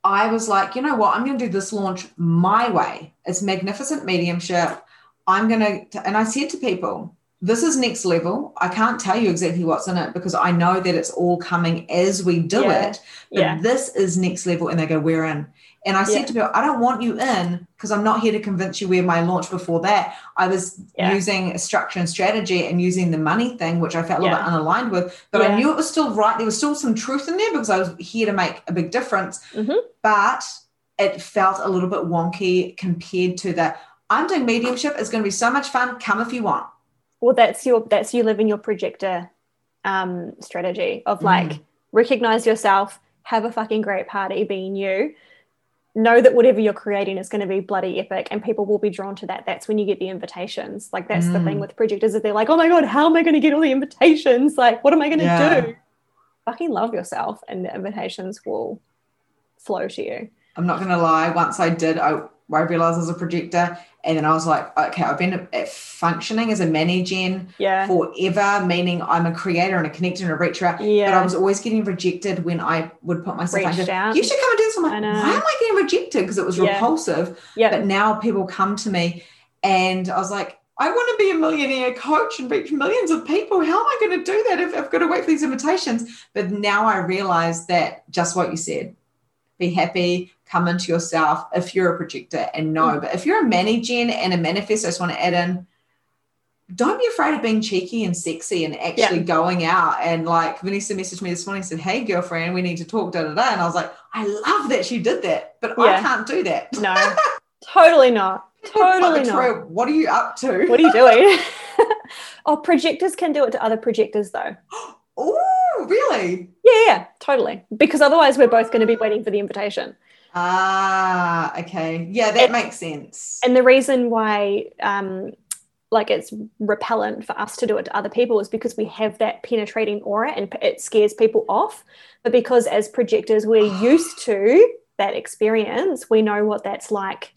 I was like, you know what? I'm going to do this launch my way. It's magnificent mediumship. I'm going to, and I said to people, this is next level. I can't tell you exactly what's in it because I know that it's all coming as we do Yeah. it. But yeah, this is next level. And they go, we're in. And I said to people, I don't want you in because I'm not here to convince you where my launch before that. I was Yeah. using a structure and strategy and using the money thing, which I felt a little Yeah. bit unaligned with. But I knew it was still right. There was still some truth in there because I was here to make a big difference. Mhm. But it felt a little bit wonky compared to the I'm doing mediumship. It's going to be so much fun. Come if you want. Well, that's your that's you living your projector um, strategy of like Mm. recognize yourself, have a fucking great party being you. Know that whatever you're creating is going to be bloody epic and people will be drawn to that. That's when you get the invitations. Like that's the thing Mm. with projectors is they're like, oh my God, how am I going to get all the invitations? Like, what am I going to Yeah. do? Fucking love yourself and the invitations will flow to you. I'm not going to lie. Once I did, I, I realized I was a projector. And then I was like, okay, I've been functioning as a manager Yeah. forever, meaning I'm a creator and a connector and a reacher. But I was always getting rejected when I would put myself Reached out. out. You should come and do this. I'm like, why am I getting rejected? Because it was Yeah. repulsive. Yeah. But now people come to me and I was like, I want to be a millionaire coach and reach millions of people. How am I going to do that if I've got to wait for these invitations? But now I realize that just what you said be happy, come into yourself if you're a projector and know. Mm. But if you're a managing and a manifest, I just want to add in don't be afraid of being cheeky and sexy and actually going out. And like Vanessa messaged me this morning and said, Hey, girlfriend, we need to talk, da da da. And I was like, I love that she did that, but I can't do that. No, *laughs* totally not. Totally not. What are you up to? What are you doing? *laughs* *laughs* oh, projectors can do it to other projectors though. *gasps* Oh, really? Yeah, yeah, totally. Because otherwise, we're both going to be waiting for the invitation. Ah, okay. Yeah, that makes sense. And the reason why, um, like, it's repellent for us to do it to other people is because we have that penetrating aura and it scares people off. But because as projectors, we're *sighs* used to that experience, we know what that's like.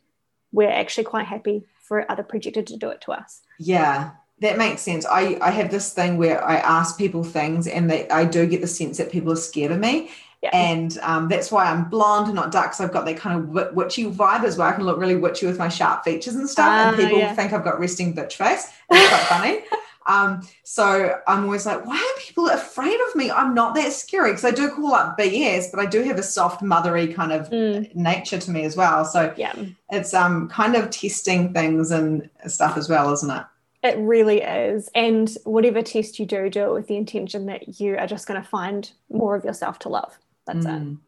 We're actually quite happy for other projector to do it to us. Yeah, that makes sense. I, I have this thing where I ask people things and they, I do get the sense that people are scared of me. Yeah. And um, that's why I'm blonde and not dark. Because I've got that kind of witchy vibe as well. I can look really witchy with my sharp features and stuff. and ah, people yeah. think I've got resting bitch face. It's quite funny. *laughs* Um, so I'm always like, why are people afraid of me? I'm not that scary because I do call up BS, but I do have a soft, mothery kind of mm. nature to me as well. So yeah, it's um kind of testing things and stuff as well, isn't it? It really is. And whatever test you do, do it with the intention that you are just going to find more of yourself to love. That's mm. it.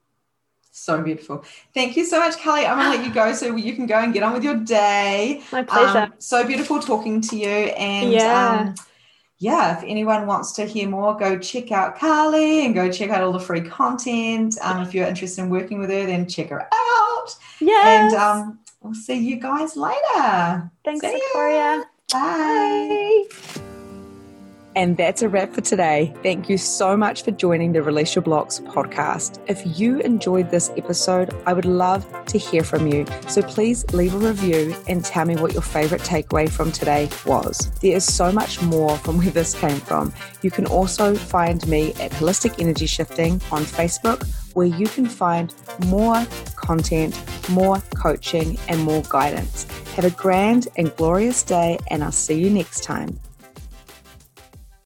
So beautiful. Thank you so much, Kelly. I'm going to let you go so *laughs* you can go and get on with your day. My pleasure. Um, so beautiful talking to you. And yeah. Um, yeah, if anyone wants to hear more, go check out Carly and go check out all the free content. Um, if you're interested in working with her, then check her out. Yeah. And um, we'll see you guys later. Thanks, see Victoria. Bye. Bye. And that's a wrap for today. Thank you so much for joining the Release Your Blocks podcast. If you enjoyed this episode, I would love to hear from you. So please leave a review and tell me what your favorite takeaway from today was. There is so much more from where this came from. You can also find me at Holistic Energy Shifting on Facebook, where you can find more content, more coaching, and more guidance. Have a grand and glorious day, and I'll see you next time.